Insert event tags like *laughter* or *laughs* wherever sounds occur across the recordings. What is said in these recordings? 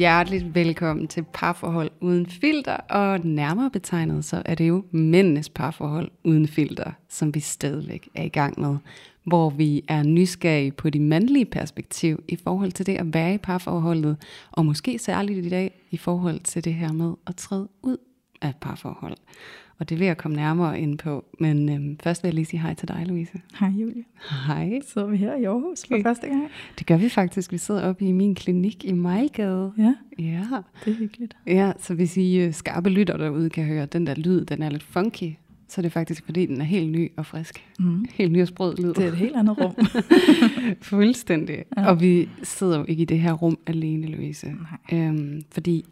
Hjerteligt velkommen til Parforhold Uden Filter, og nærmere betegnet så er det jo mændenes parforhold uden filter, som vi stadigvæk er i gang med, hvor vi er nysgerrige på de mandlige perspektiv i forhold til det at være i parforholdet, og måske særligt i dag i forhold til det her med at træde ud af parforhold. Og det vil jeg komme nærmere ind på, men øhm, først vil jeg lige sige hej til dig, Louise. Hej Julie. Hej. Så er vi her i Aarhus for Okay. første gang. Det gør vi faktisk. Vi sidder oppe i min klinik i Majgade. Ja, Ja. det er hyggeligt. Ja, så hvis I øh, skarpe lytter derude kan høre, at den der lyd, den er lidt funky, så er det faktisk, fordi den er helt ny og frisk. Mm. Helt ny og sprød lyd. Det er et helt andet rum. *laughs* Fuldstændig. Ja. Og vi sidder jo ikke i det her rum alene, Louise. Nej. Øhm, fordi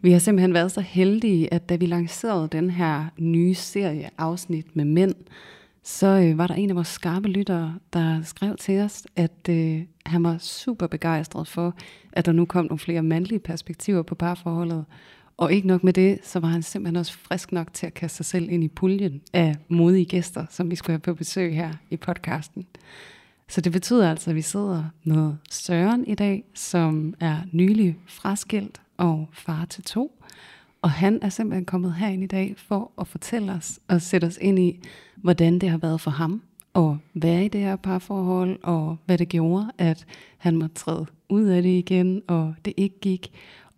vi har simpelthen været så heldige, at da vi lancerede den her nye serie afsnit med mænd, så øh, var der en af vores skarpe lyttere, der skrev til os, at øh, han var super begejstret for, at der nu kom nogle flere mandlige perspektiver på parforholdet. Og ikke nok med det, så var han simpelthen også frisk nok til at kaste sig selv ind i puljen af modige gæster, som vi skulle have på besøg her i podcasten. Så det betyder altså, at vi sidder med Søren i dag, som er nylig fraskilt og far til to. Og han er simpelthen kommet herind i dag for at fortælle os og sætte os ind i, hvordan det har været for ham at være i det her parforhold, og hvad det gjorde, at han måtte træde ud af det igen, og det ikke gik.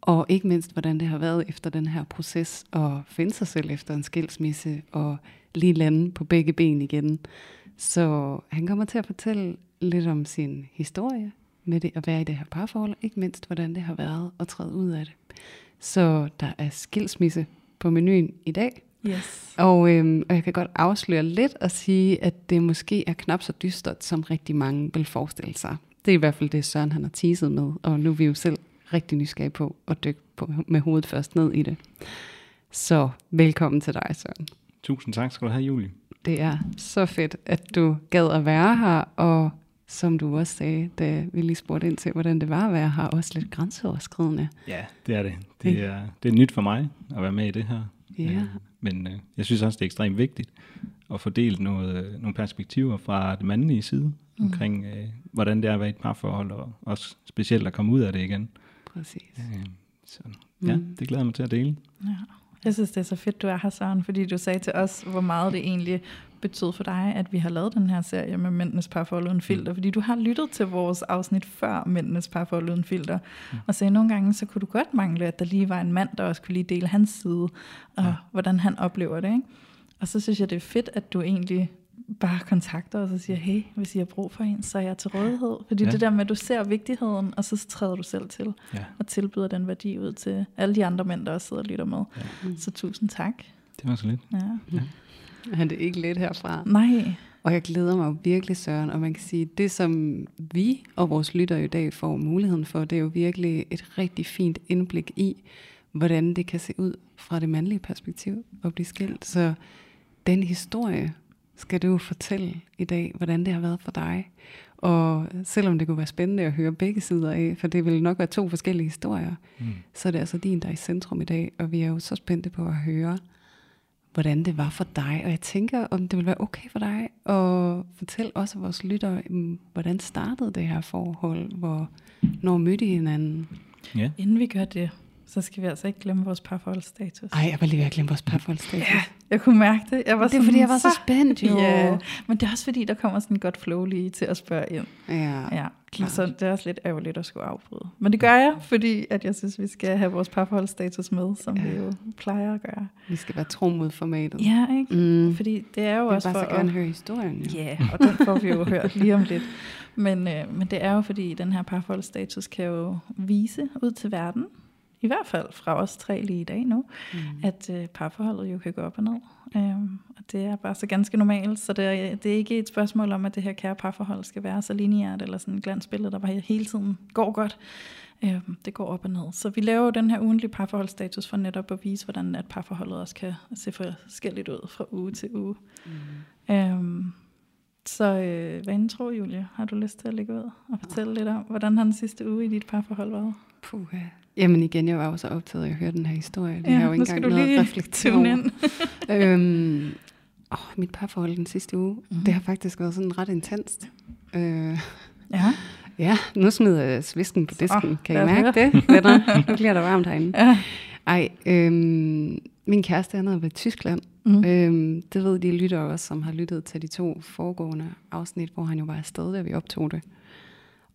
Og ikke mindst, hvordan det har været efter den her proces at finde sig selv efter en skilsmisse og lige lande på begge ben igen. Så han kommer til at fortælle lidt om sin historie med det at være i det her parforhold, ikke mindst hvordan det har været at træde ud af det. Så der er skilsmisse på menuen i dag, Yes. og, øhm, og jeg kan godt afsløre lidt og sige, at det måske er knap så dystert, som rigtig mange vil forestille sig. Det er i hvert fald det, Søren han har teaset med, og nu er vi jo selv rigtig nysgerrige på at dykke på, med hovedet først ned i det. Så velkommen til dig, Søren. Tusind tak skal du have, Julie. Det er så fedt, at du gad at være her, og som du også sagde, da vi lige spurgte ind til, hvordan det var at være her, også lidt grænseoverskridende. Ja, det er det. Det er, det er nyt for mig at være med i det her. Ja. Øh, Men øh, jeg synes også, det er ekstremt vigtigt at fordele noget, øh, nogle perspektiver fra det mandlige side mm. omkring, øh, hvordan det er at være i et parforhold, og også specielt at komme ud af det igen. Præcis. Øh, så ja, Mm. det glæder jeg mig til at dele. Ja. Jeg synes, det er så fedt, du er her, Søren, fordi du sagde til os, hvor meget det egentlig betød for dig, at vi har lavet den her serie med Mændenes Parforhold Uden Filter, fordi du har lyttet til vores afsnit før Mændenes Parforhold Uden Filter, og sagde, nogle gange, så kunne du godt mangle, at der lige var en mand, der også kunne lige dele hans side, og ja. hvordan han oplever det. Ikke? Og så synes jeg, det er fedt, at du egentlig bare kontakter os og siger, hey, hvis I har brug for en, så er jeg til rådighed. Fordi ja. Ja. det der med, at du ser vigtigheden, og så træder du selv til Ja, og tilbyder den værdi ud til alle de andre mænd, der også sidder og lytter med. Ja. Så tusind tak. det var så lidt. Ja. Han det er ikke let herfra. Nej, Og jeg glæder mig jo virkelig, Søren, og man kan sige, det som vi og vores lyttere i dag får muligheden for, det er jo virkelig et rigtig fint indblik i, hvordan det kan se ud fra det mandlige perspektiv at blive skilt. Så den historie skal du fortælle i dag, hvordan det har været for dig. Og selvom det kunne være spændende at høre begge sider af, for det vil nok være to forskellige historier, Mm. så er det altså din, der er i centrum i dag, og vi er jo så spændte på at høre, hvordan det var for dig. Og jeg tænker, om det vil være okay for dig at fortælle også vores lyttere, mm, hvordan startede det her forhold, hvor når mødte I hinanden? Ja, inden vi gør det, så skal vi altså ikke glemme vores parforholdsstatus. Ej, jeg var lige ved at glemme vores parforholdsstatus. Ja, jeg kunne mærke det. Jeg var Det er fordi, jeg var så spændt jo. Ja, men det er også fordi, der kommer sådan godt flow lige til at spørge ind. Ja, Ja, klart. så det er også lidt ærgerligt at skulle afbryde. Men det gør jeg, fordi at jeg synes, vi skal have vores parforholdsstatus med, som ja. vi jo plejer at gøre. vi skal være tro mod formatet. Ja, ikke? Mm. Fordi det er jo vil også bare for så gerne at... høre historien. Ja, og den får vi jo *laughs* hørt lige om lidt. Men, øh, men det er jo fordi, den her parforholdsstatus kan jo vise ud til verden, i hvert fald fra os tre lige i dag nu, mm. at øh, parforholdet jo kan gå op og ned. Øhm, og det er bare så ganske normalt, så det er, det er ikke et spørgsmål om, at det her kære parforhold skal være så lineært, eller sådan et glansbillede, der bare hele tiden går godt. Øhm, det går op og ned. Så vi laver den her ugentlige parforholdsstatus for netop at vise, hvordan at parforholdet også kan se forskelligt ud fra uge til uge. Mm. Øhm, så øh, hvad tror Julie? Har du lyst til at lægge ud og fortælle ja. lidt om, hvordan har den sidste uge i dit parforhold været? Puh, Jamen igen, jeg var jo så optaget af at høre den her historie. Det ja, har jo ikke engang noget at reflektere ind. *laughs* *laughs* øhm, åh, mit parforhold den sidste uge, mm. det har faktisk været sådan ret intenst. Øh, ja. Ja, nu smider jeg svisken på disken. Oh, kan I mærke det, venner? Nu bliver der varmt herinde. Ja. Ej, øhm, min kæreste han har været i Tyskland. Mm. Øhm, det ved de lytter også, som har lyttet til de to foregående afsnit, hvor han jo var afsted, da vi optog det.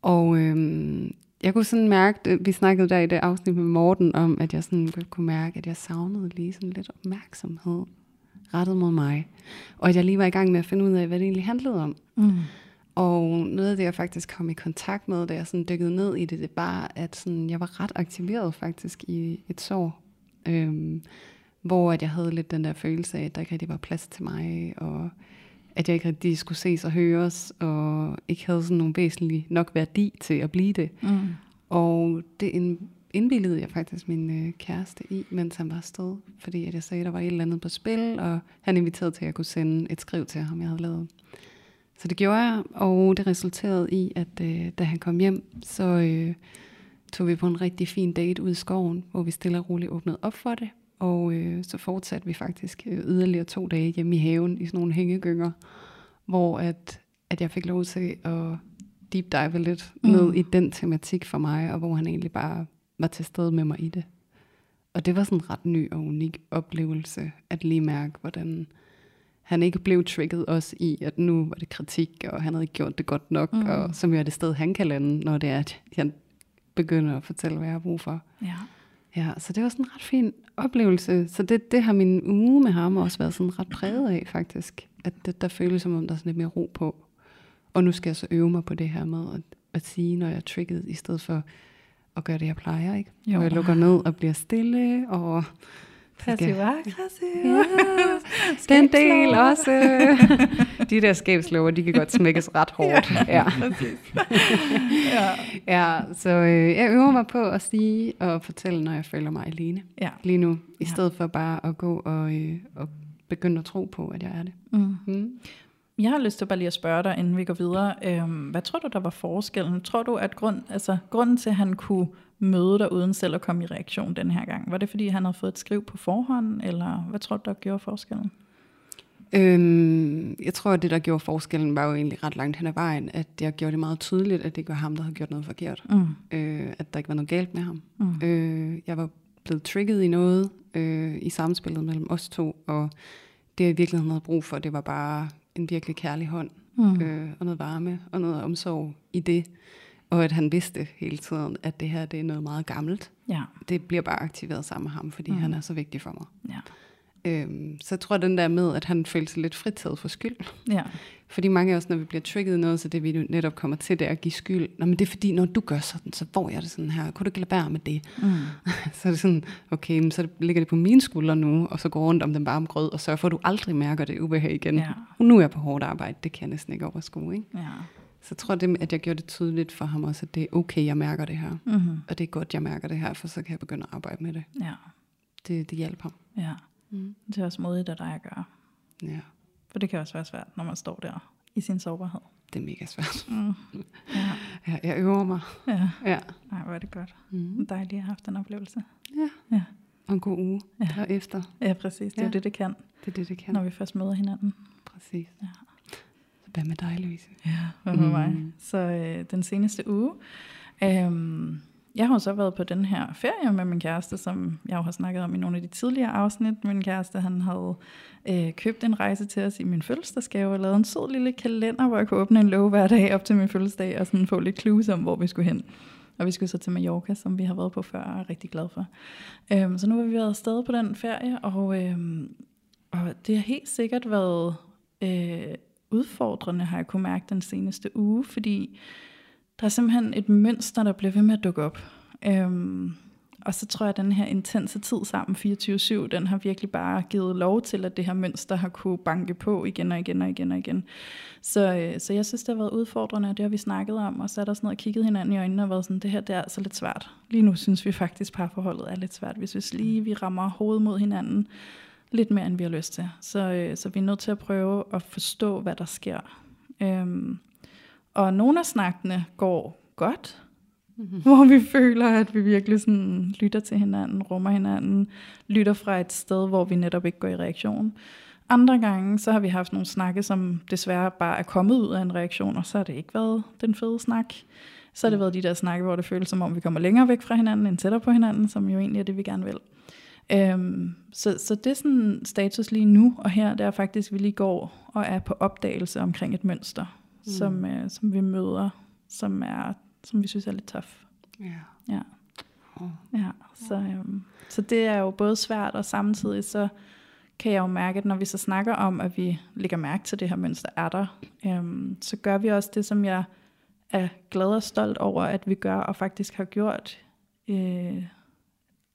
Og øhm, jeg kunne sådan mærke, vi snakkede der i det afsnit med Morten om, at jeg sådan kunne mærke, at jeg savnede lige sådan lidt opmærksomhed rettet mod mig. Og at jeg lige var i gang med at finde ud af, hvad det egentlig handlede om. Mm. Og noget af det, jeg faktisk kom i kontakt med, da jeg sådan dykkede ned i det, det var, at sådan, jeg var ret aktiveret faktisk i et sår. Øhm, hvor at jeg havde lidt den der følelse af, at der ikke rigtig var plads til mig, og at jeg ikke rigtig skulle ses og høres, og ikke havde sådan nogen væsentlig nok værdi til at blive det. Mm. Og det indbillede jeg faktisk min øh, kæreste i, mens han var afsted, fordi at jeg sagde, at der var et eller andet på spil, og han inviterede til, at jeg kunne sende et skriv til ham, jeg havde lavet. Så det gjorde jeg, og det resulterede i, at øh, da han kom hjem, så øh, tog vi på en rigtig fin date ud i skoven, hvor vi stille og roligt åbnede op for det. Og øh, så fortsatte vi faktisk øh, yderligere to dage hjemme i haven i sådan nogle hængegynger, hvor at, at jeg fik lov til at deep dive lidt mm. ned i den tematik for mig, og hvor han egentlig bare var til stede med mig i det. Og det var sådan en ret ny og unik oplevelse, at lige mærke, hvordan han ikke blev trigget også i, at nu var det kritik, og han havde ikke gjort det godt nok, mm. og som jo er det sted, han kan lande, når det er, at jeg begynder at fortælle, hvad jeg har brug for. Ja. Ja, så det var sådan en ret fin oplevelse. Så det, det har min uge med ham også været sådan ret præget af, faktisk. At det, der føles som om, der er sådan lidt mere ro på. Og nu skal jeg så øve mig på det her med at, at sige, når jeg er trigget, i stedet for at gøre det, jeg plejer. Ikke? Jo. Hvor jeg lukker ned og bliver stille, og Passiv aggressiv. Ja, *laughs* den del også. *laughs* de der skabslåger, de kan godt smækkes ret hårdt. *laughs* Ja, ja. ja. ja så øh, jeg øver mig på at sige og fortælle, når jeg føler mig alene. Ja. Lige nu. I ja. stedet for bare at gå og, øh, og begynde at tro på, at jeg er det. Mm. Mm. Jeg har lyst til bare lige at spørge dig, inden vi går videre. Øhm, hvad tror du, der var forskellen? Tror du, at grund, altså, grunden til, at han kunne møde dig uden selv at komme i reaktion den her gang, var det fordi, han havde fået et skriv på forhånd, eller hvad tror du, der gjorde forskellen? Øhm, jeg tror, at det, der gjorde forskellen, var jo egentlig ret langt hen ad vejen, at jeg gjorde det meget tydeligt, at det ikke var ham, der havde gjort noget forkert. Mm. Øh, at der ikke var noget galt med ham. Mm. Øh, jeg var blevet trigget i noget øh, i samspillet mellem os to, og det jeg i virkeligheden havde brug for, det var bare en virkelig kærlig hånd, mm. øh, og noget varme, og noget omsorg i det. Og at han vidste hele tiden, at det her det er noget meget gammelt. Ja. Det bliver bare aktiveret sammen med ham, fordi mm. han er så vigtig for mig. Ja. Øhm, så jeg tror den der med, at han følte sig lidt fritaget for skyld. Ja. Fordi mange af os, når vi bliver trigget noget, så det vi netop kommer til, det er at give skyld. Nå, men det er fordi, når du gør sådan, så får jeg det sådan her. Kunne du ikke lade være med det? Mm. *laughs* så er det sådan, okay, men så ligger det på mine skuldre nu, og så går rundt om den varme grød, og sørger for, at du aldrig mærker det ubehag igen. Ja. Nu er jeg på hårdt arbejde, det kan jeg næsten ikke overskue. Ikke? Ja. Så jeg tror, det, at jeg gjorde det tydeligt for ham også, at det er okay, jeg mærker det her. Mm-hmm. Og det er godt, jeg mærker det her, for så kan jeg begynde at arbejde med det. Ja. Det, det hjælper ham. Ja. Mm. Det er også modigt af dig at gøre. Ja. For det kan også være svært, når man står der i sin sårbarhed. Det er mega svært. Mm. Ja. ja, jeg øver mig. Ja. ja. Nej, hvor er det godt. Mm. Dejligt at have haft den oplevelse. Ja. ja. Og en god uge ja. derefter. Ja, præcis. Det er ja. det, det kan. Det er det, det kan. Når vi først møder hinanden. Præcis. Ja. Så hvad med dig, Louise? Ja, hvad med mm. mig? Så øh, den seneste uge, øh, jeg har så været på den her ferie med min kæreste, som jeg jo har snakket om i nogle af de tidligere afsnit. Min kæreste, han havde øh, købt en rejse til os i min fødselsdagsgave, og lavet en sød lille kalender, hvor jeg kunne åbne en lov hver dag op til min fødselsdag, og sådan få lidt clues om, hvor vi skulle hen. Og vi skulle så til Mallorca, som vi har været på før, og er rigtig glad for. Øhm, så nu har vi været afsted på den ferie, og, øhm, og det har helt sikkert været øh, udfordrende, har jeg kunne mærke den seneste uge, fordi der er simpelthen et mønster, der bliver ved med at dukke op. Øhm, og så tror jeg, at den her intense tid sammen 24-7, den har virkelig bare givet lov til, at det her mønster har kunne banke på igen og igen og igen og igen. Så, øh, så jeg synes, det har været udfordrende, og det har vi snakket om, og så er der sådan noget og kigget hinanden i øjnene og været sådan, det her det er altså lidt svært. Lige nu synes vi faktisk, parforholdet er lidt svært. Vi synes lige, vi rammer hovedet mod hinanden lidt mere, end vi har lyst til. Så, øh, så vi er nødt til at prøve at forstå, hvad der sker. Øhm, og nogle af snakkene går godt, mm-hmm. hvor vi føler, at vi virkelig sådan lytter til hinanden, rummer hinanden, lytter fra et sted, hvor vi netop ikke går i reaktion. Andre gange, så har vi haft nogle snakke, som desværre bare er kommet ud af en reaktion, og så har det ikke været den fede snak. Så har det været de der snakke, hvor det føles som om, vi kommer længere væk fra hinanden, end tættere på hinanden, som jo egentlig er det, vi gerne vil. Øhm, så, så det er sådan status lige nu og her, det er faktisk, at vi lige går og er på opdagelse omkring et mønster, mm. som, øh, som vi møder, som, er, som vi synes er lidt tof. Ja. Ja. ja så, øhm, så det er jo både svært, og samtidig så kan jeg jo mærke, at når vi så snakker om, at vi lægger mærke til det her mønster er der, øhm, så gør vi også det, som jeg er glad og stolt over, at vi gør og faktisk har gjort øh,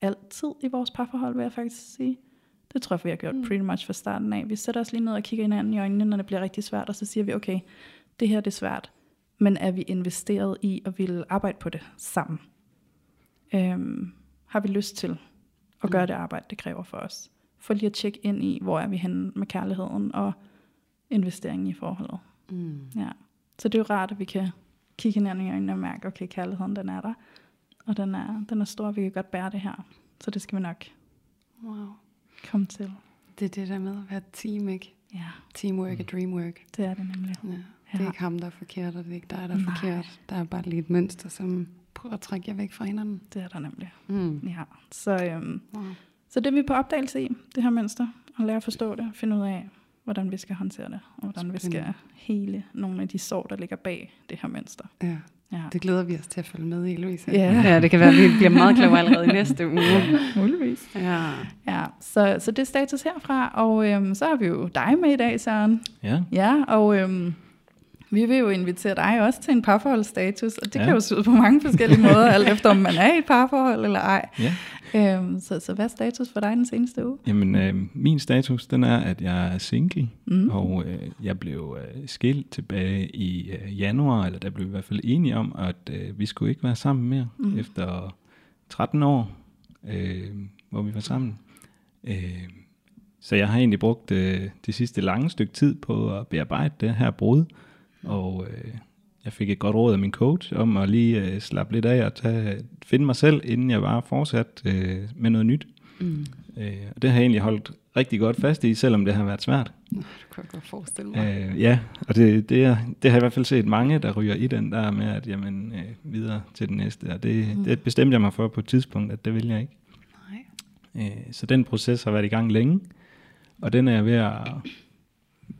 altid i vores parforhold, vil jeg faktisk sige. Det tror jeg, vi har gjort mm. pretty much fra starten af. Vi sætter os lige ned og kigger hinanden i øjnene, når det bliver rigtig svært, og så siger vi, okay, det her det er svært, men er vi investeret i at ville arbejde på det sammen? Øhm, har vi lyst til at gøre mm. det arbejde, det kræver for os? For lige at tjekke ind i, hvor er vi henne med kærligheden og investeringen i forholdet. Mm. Ja. Så det er jo rart, at vi kan kigge hinanden i øjnene og mærke, okay, kærligheden den er der. Og den er, den er stor, vi kan godt bære det her. Så det skal vi nok wow. komme til. Det er det der med at være team, ikke? Ja. Teamwork og dreamwork. Det er det nemlig. Ja. Det er ikke ham, der er forkert, og det er ikke dig, der er Nej. forkert. Der er bare lige et mønster, som prøver at trække jer væk fra hinanden. Det er der nemlig. Mm. Ja. Så, øhm, wow. så det er vi på opdagelse i, det her mønster, og lære at forstå det, finde ud af, hvordan vi skal håndtere det, og hvordan Spændende. vi skal hele nogle af de sår, der ligger bag det her mønster. Ja. Ja. Det glæder vi os til at følge med i, Louise. Ja, ja det kan være, at vi bliver meget klogere allerede i næste *laughs* uge. Ja, muligvis. Ja. ja så, så det er status herfra, og øhm, så har vi jo dig med i dag, Søren. Ja. Ja, og øhm, vi vil jo invitere dig også til en parforholdsstatus, og det ja. kan jo se ud på mange forskellige *laughs* måder, alt efter om man er i et parforhold eller ej. Ja. Øhm, så, så hvad er status for dig den seneste uge? Jamen, øh, min status, den er, at jeg er single, mm. og øh, jeg blev øh, skilt tilbage i øh, januar, eller der blev vi i hvert fald enige om, at øh, vi skulle ikke være sammen mere, mm. efter 13 år, øh, hvor vi var sammen. Øh, så jeg har egentlig brugt øh, det sidste lange stykke tid på at bearbejde det her brud, og øh, jeg fik et godt råd af min coach om at lige øh, slappe lidt af og tage, finde mig selv, inden jeg var fortsat øh, med noget nyt. Mm. Øh, og det har jeg egentlig holdt rigtig godt fast i, selvom det har været svært. Det kan godt forestille mig. Øh, ja, og det, det, er, det har jeg i hvert fald set mange, der ryger i den der med, at jamen, øh, videre til den næste. Og det, mm. det bestemte jeg mig for på et tidspunkt, at det vil jeg ikke. Nej. Øh, så den proces har været i gang længe, og den er jeg ved at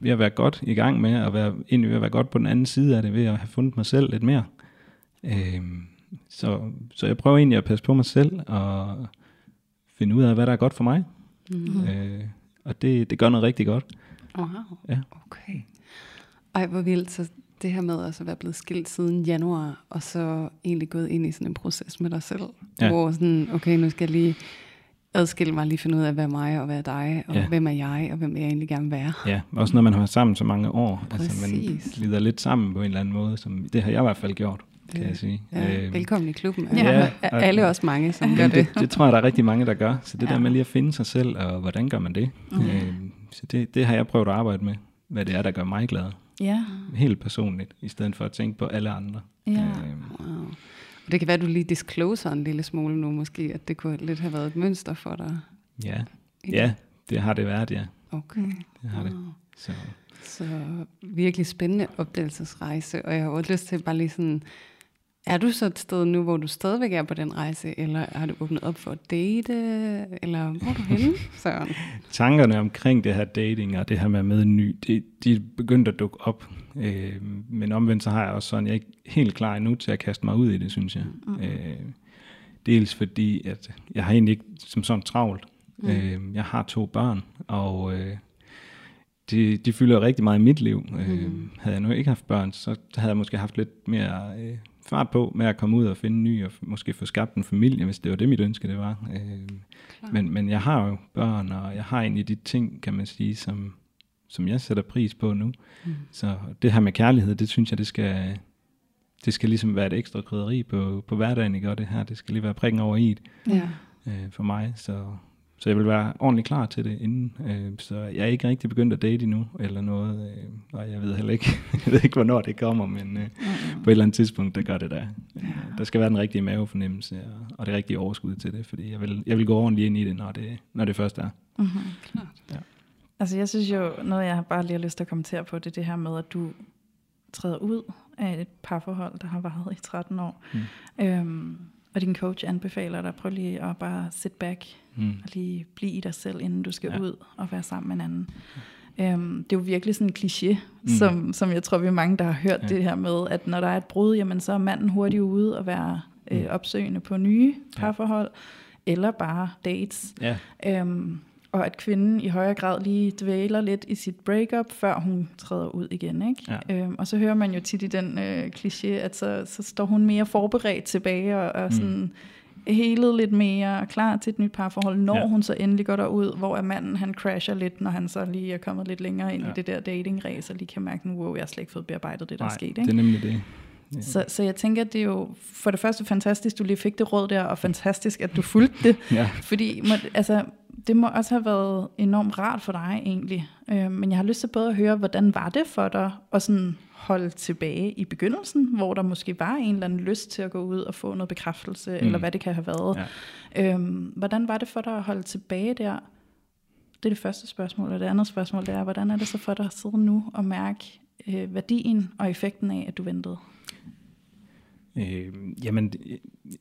ved at være godt i gang med, og være, egentlig ved at være godt på den anden side af det, ved at have fundet mig selv lidt mere. Øh, så, så jeg prøver egentlig at passe på mig selv, og finde ud af, hvad der er godt for mig. Mm-hmm. Øh, og det, det gør noget rigtig godt. Wow, ja. okay. Ej, hvor vildt. Så det her med at være blevet skilt siden januar, og så egentlig gået ind i sådan en proces med dig selv, ja. hvor sådan, okay, nu skal jeg lige adskille mig, lige finde ud af, hvad er mig og hvad er dig, og ja. hvem er jeg, og hvem jeg egentlig gerne være. Ja, også når man har været sammen så mange år. Præcis. Altså man lider lidt sammen på en eller anden måde, som det har jeg i hvert fald gjort, kan det, jeg sige. Ja, øh, velkommen i klubben. Ja, ja, alle også mange, som ja, gør det. det. Det tror jeg, der er rigtig mange, der gør. Så det ja. der med lige at finde sig selv, og hvordan gør man det? Mm. Øh, så det, det har jeg prøvet at arbejde med, hvad det er, der gør mig glad. Ja. Helt personligt, i stedet for at tænke på alle andre. Ja. Øh, wow. Det kan være, at du lige discloser en lille smule nu måske, at det kunne lidt have været et mønster for dig. Ja, ja det har det været, ja. Okay. Det har wow. det. Så. Så virkelig spændende opdagelsesrejse, og jeg har også lyst til bare lige sådan, er du så et sted nu, hvor du stadigvæk er på den rejse, eller har du åbnet op for at date, eller hvor er du henne, *laughs* Søren? Tankerne omkring det her dating og det her med med en ny, det, de er begyndt at dukke op. Øh, men omvendt så har jeg også sådan, jeg er ikke helt klar endnu til at kaste mig ud i det, synes jeg. Mm. Øh, dels fordi, at jeg har egentlig ikke som sådan travlt. Mm. Øh, jeg har to børn, og øh, de, de fylder rigtig meget i mit liv. Øh, mm. Øh, havde jeg nu ikke haft børn, så havde jeg måske haft lidt mere... Øh, fart på med at komme ud og finde ny, og måske få skabt en familie, hvis det var det, mit ønske det var. Øh, men, men jeg har jo børn, og jeg har egentlig de ting, kan man sige, som, som jeg sætter pris på nu. Mm. Så det her med kærlighed, det synes jeg, det skal, det skal ligesom være et ekstra krydderi på, på hverdagen, ikke? Og det her, det skal lige være prikken over i ja. øh, for mig. Så, så jeg vil være ordentligt klar til det inden. Øh, så jeg er ikke rigtig begyndt at date endnu, eller noget. Øh, og jeg ved heller ikke, *laughs* jeg ved ikke hvornår det kommer, men øh, mm-hmm. på et eller andet tidspunkt, der gør det der. Ja. Der skal være den rigtige mavefornemmelse, og, og det rigtige overskud til det, fordi jeg vil, jeg vil gå ordentligt ind i det, når det, når det først er. Mm-hmm. Klart. Ja. Altså jeg synes jo, noget jeg bare lige har lyst til at kommentere på, det er det her med, at du træder ud af et parforhold, der har varet i 13 år. Mm. Øhm, og din coach anbefaler dig, prøv lige at bare sit back mm. og lige blive i dig selv, inden du skal ja. ud og være sammen med en anden. Øhm, det er jo virkelig sådan en kliché, mm. som, som jeg tror, vi er mange, der har hørt ja. det her med, at når der er et brud, jamen så er manden hurtigt ude og være øh, mm. opsøgende på nye parforhold, ja. eller bare dates. Ja. Øhm, og at kvinden i højere grad lige dvæler lidt i sit breakup, før hun træder ud igen. Ikke? Ja. Øhm, og så hører man jo tit i den øh, kliché, at så, så står hun mere forberedt tilbage, og, og mm. sådan helet lidt mere, og klar til et nyt parforhold, når ja. hun så endelig går derud, hvor er manden, han crasher lidt, når han så lige er kommet lidt længere ind ja. i det der dating-race, og lige kan mærke, wow, jeg har slet ikke fået bearbejdet det, der Nej, er sket. Ikke? det er nemlig det. Ja. Så, så jeg tænker, at det er jo for det første fantastisk, du lige fik det råd der, og fantastisk, at du fulgte det. *laughs* ja. Fordi altså, det må også have været enormt rart for dig egentlig. Øh, men jeg har lyst til både at høre, hvordan var det for dig at sådan holde tilbage i begyndelsen, hvor der måske var en eller anden lyst til at gå ud og få noget bekræftelse, mm. eller hvad det kan have været. Ja. Øhm, hvordan var det for dig at holde tilbage der? Det er det første spørgsmål, og det andet spørgsmål det er, hvordan er det så for dig at sidde nu og mærke øh, værdien og effekten af, at du ventede? Øh, jamen,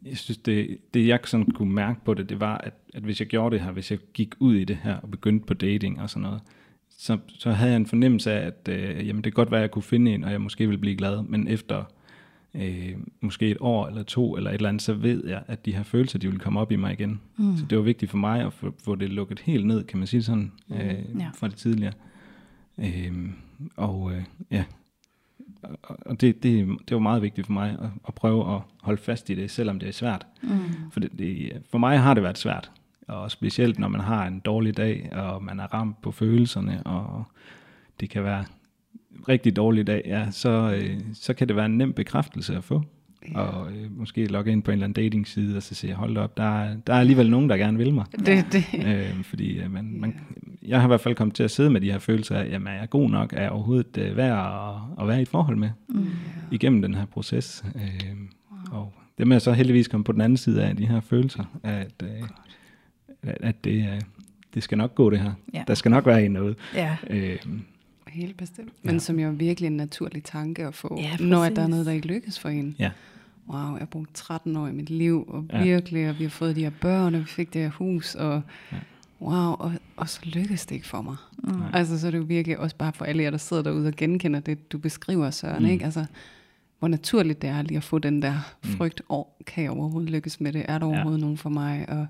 jeg synes, det, det jeg sådan kunne mærke på det, det var, at, at hvis jeg gjorde det her, hvis jeg gik ud i det her og begyndte på dating og sådan noget, så, så havde jeg en fornemmelse af, at øh, jamen, det kan godt være, at jeg kunne finde en, og jeg måske ville blive glad, men efter øh, måske et år eller to eller et eller andet, så ved jeg, at de her følelser, de vil komme op i mig igen. Mm. Så det var vigtigt for mig at få, få det lukket helt ned, kan man sige sådan, øh, ja. fra det tidligere. Øh, og øh, ja, og det, det, det var meget vigtigt for mig at, at prøve at holde fast i det, selvom det er svært. Mm. For, det, det, for mig har det været svært, og specielt når man har en dårlig dag, og man er ramt på følelserne, og det kan være en rigtig dårlig dag, ja, så, øh, så kan det være en nem bekræftelse at få. Ja. Og øh, måske logge ind på en eller anden dating side og så sige, hold op, der er, der er alligevel nogen, der gerne vil mig. Det, det. *laughs* Øh, fordi øh, man, man, jeg har i hvert fald kommet til at sidde med de her følelser af, jamen er jeg god nok, er jeg overhovedet øh, værd at, at være i et forhold med, mm. igennem den her proces. Øh, wow. Og det med at så heldigvis komme på den anden side af de her følelser, at, øh, at det, øh, det skal nok gå det her. Ja. Der skal nok være en noget. Ja. Øh, Helt bestemt. Men ja. som jo virkelig en naturlig tanke at få, ja, når der er noget, der ikke lykkes for en. Ja. Wow, jeg har brugt 13 år i mit liv, og ja. virkelig, og vi har fået de her børn, og vi fik det her hus, og ja. wow, og, og så lykkes det ikke for mig. Mm. Altså, så er det jo virkelig også bare for alle jer, der sidder derude og genkender det, du beskriver, Søren, mm. ikke? Altså, hvor naturligt det er lige at få den der mm. frygt, mm. og kan jeg overhovedet lykkes med det? Er der overhovedet ja. nogen for mig? Og,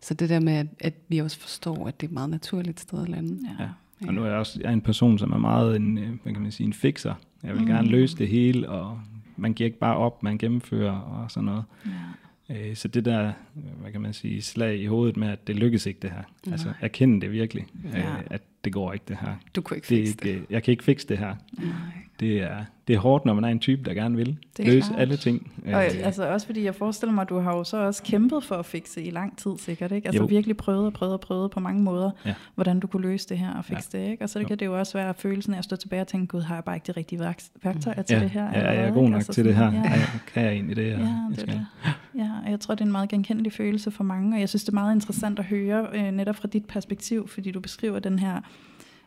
så det der med, at, at vi også forstår, at det er et meget naturligt sted at lande. Ja. ja. Og nu er jeg også jeg er en person, som er meget en, øh, hvad kan man sige, en fixer. Jeg vil mm. gerne løse det hele, og man giver ikke bare op, man gennemfører og sådan noget. Ja. Øh, så det der, hvad kan man sige, slag i hovedet med, at det lykkes ikke det her. Nej. Altså erkende det virkelig, ja. Øh, at det går ikke det her. Du kunne ikke det fikse det. Jeg kan ikke fikse det her. Nej det er, det er hårdt, når man er en type, der gerne vil det løse klart. alle ting. Og øh, altså også fordi jeg forestiller mig, at du har jo så også kæmpet for at fikse i lang tid sikkert, ikke? Altså jo. virkelig prøvet og prøvet og prøvet på mange måder, ja. hvordan du kunne løse det her og fikse ja. det, ikke? Og så jo. kan det jo også være følelsen af at stå tilbage og tænke, gud, har jeg bare ikke de rigtige værktøjer til ja. det her? Ja, jeg er god nok altså, til det her. Ja. Ja, kan jeg egentlig det? Ja, det, det. ja, og jeg tror, det er en meget genkendelig følelse for mange, og jeg synes, det er meget interessant at høre øh, netop fra dit perspektiv, fordi du beskriver den her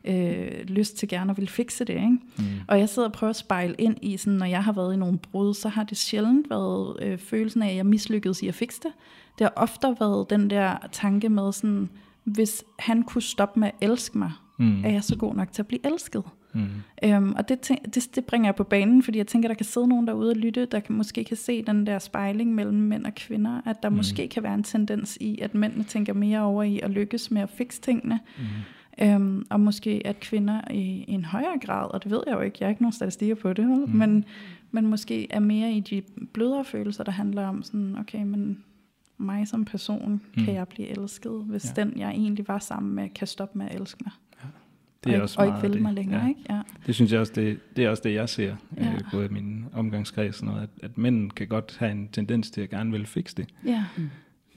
øh, lyst til gerne at ville fikse det. Ikke? Mm. Og jeg sidder og prøver at spejle ind i, sådan, når jeg har været i nogle brud, så har det sjældent været øh, følelsen af, at jeg mislykkedes i at fikse det. Det har ofte været den der tanke med, sådan, hvis han kunne stoppe med at elske mig, mm. er jeg så god nok til at blive elsket? Mm. Øhm, og det, det, det bringer jeg på banen, fordi jeg tænker, der kan sidde nogen derude og lytte, der kan, måske kan se den der spejling mellem mænd og kvinder, at der mm. måske kan være en tendens i, at mændene tænker mere over i at lykkes med at fikse tingene, mm Øhm, og måske at kvinder i, i en højere grad, og det ved jeg jo ikke, jeg har ikke nogen statistikker på det, mm. men, men måske er mere i de blødere følelser, der handler om sådan, okay, men mig som person, mm. kan jeg blive elsket, hvis ja. den, jeg egentlig var sammen med, kan stoppe med at elske mig. Ja. Det er og, også og ikke vil det. mig længere, Ja. ikke? Ja. Det synes jeg også, det, det er også det, jeg ser, ja. Ja. øh, både i min omgangskreds, sådan noget, at, at mænd kan godt have en tendens til at gerne vil fikse det, Ja.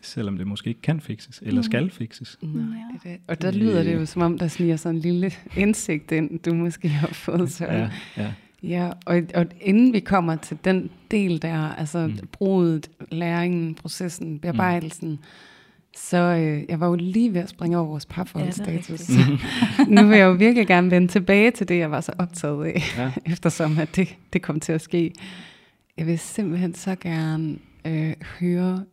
Selvom det måske ikke kan fikses, eller Mm. skal fikses. Nej, Ja. det er det. Og der lyder det jo, som om der sniger sådan en lille indsigt ind, du måske har fået. Så. Ja, ja. Ja, og, og inden vi kommer til den del der, altså Mm. mm. brudet, læringen, processen, bearbejdelsen, mm. så øh, jeg var jo lige ved at springe over vores parforholdsstatus. Ja, *laughs* nu vil jeg jo virkelig gerne vende tilbage til det, jeg var så optaget af, Ja. *laughs* eftersom at det, det kom til at ske. Jeg vil simpelthen så gerne øh, høre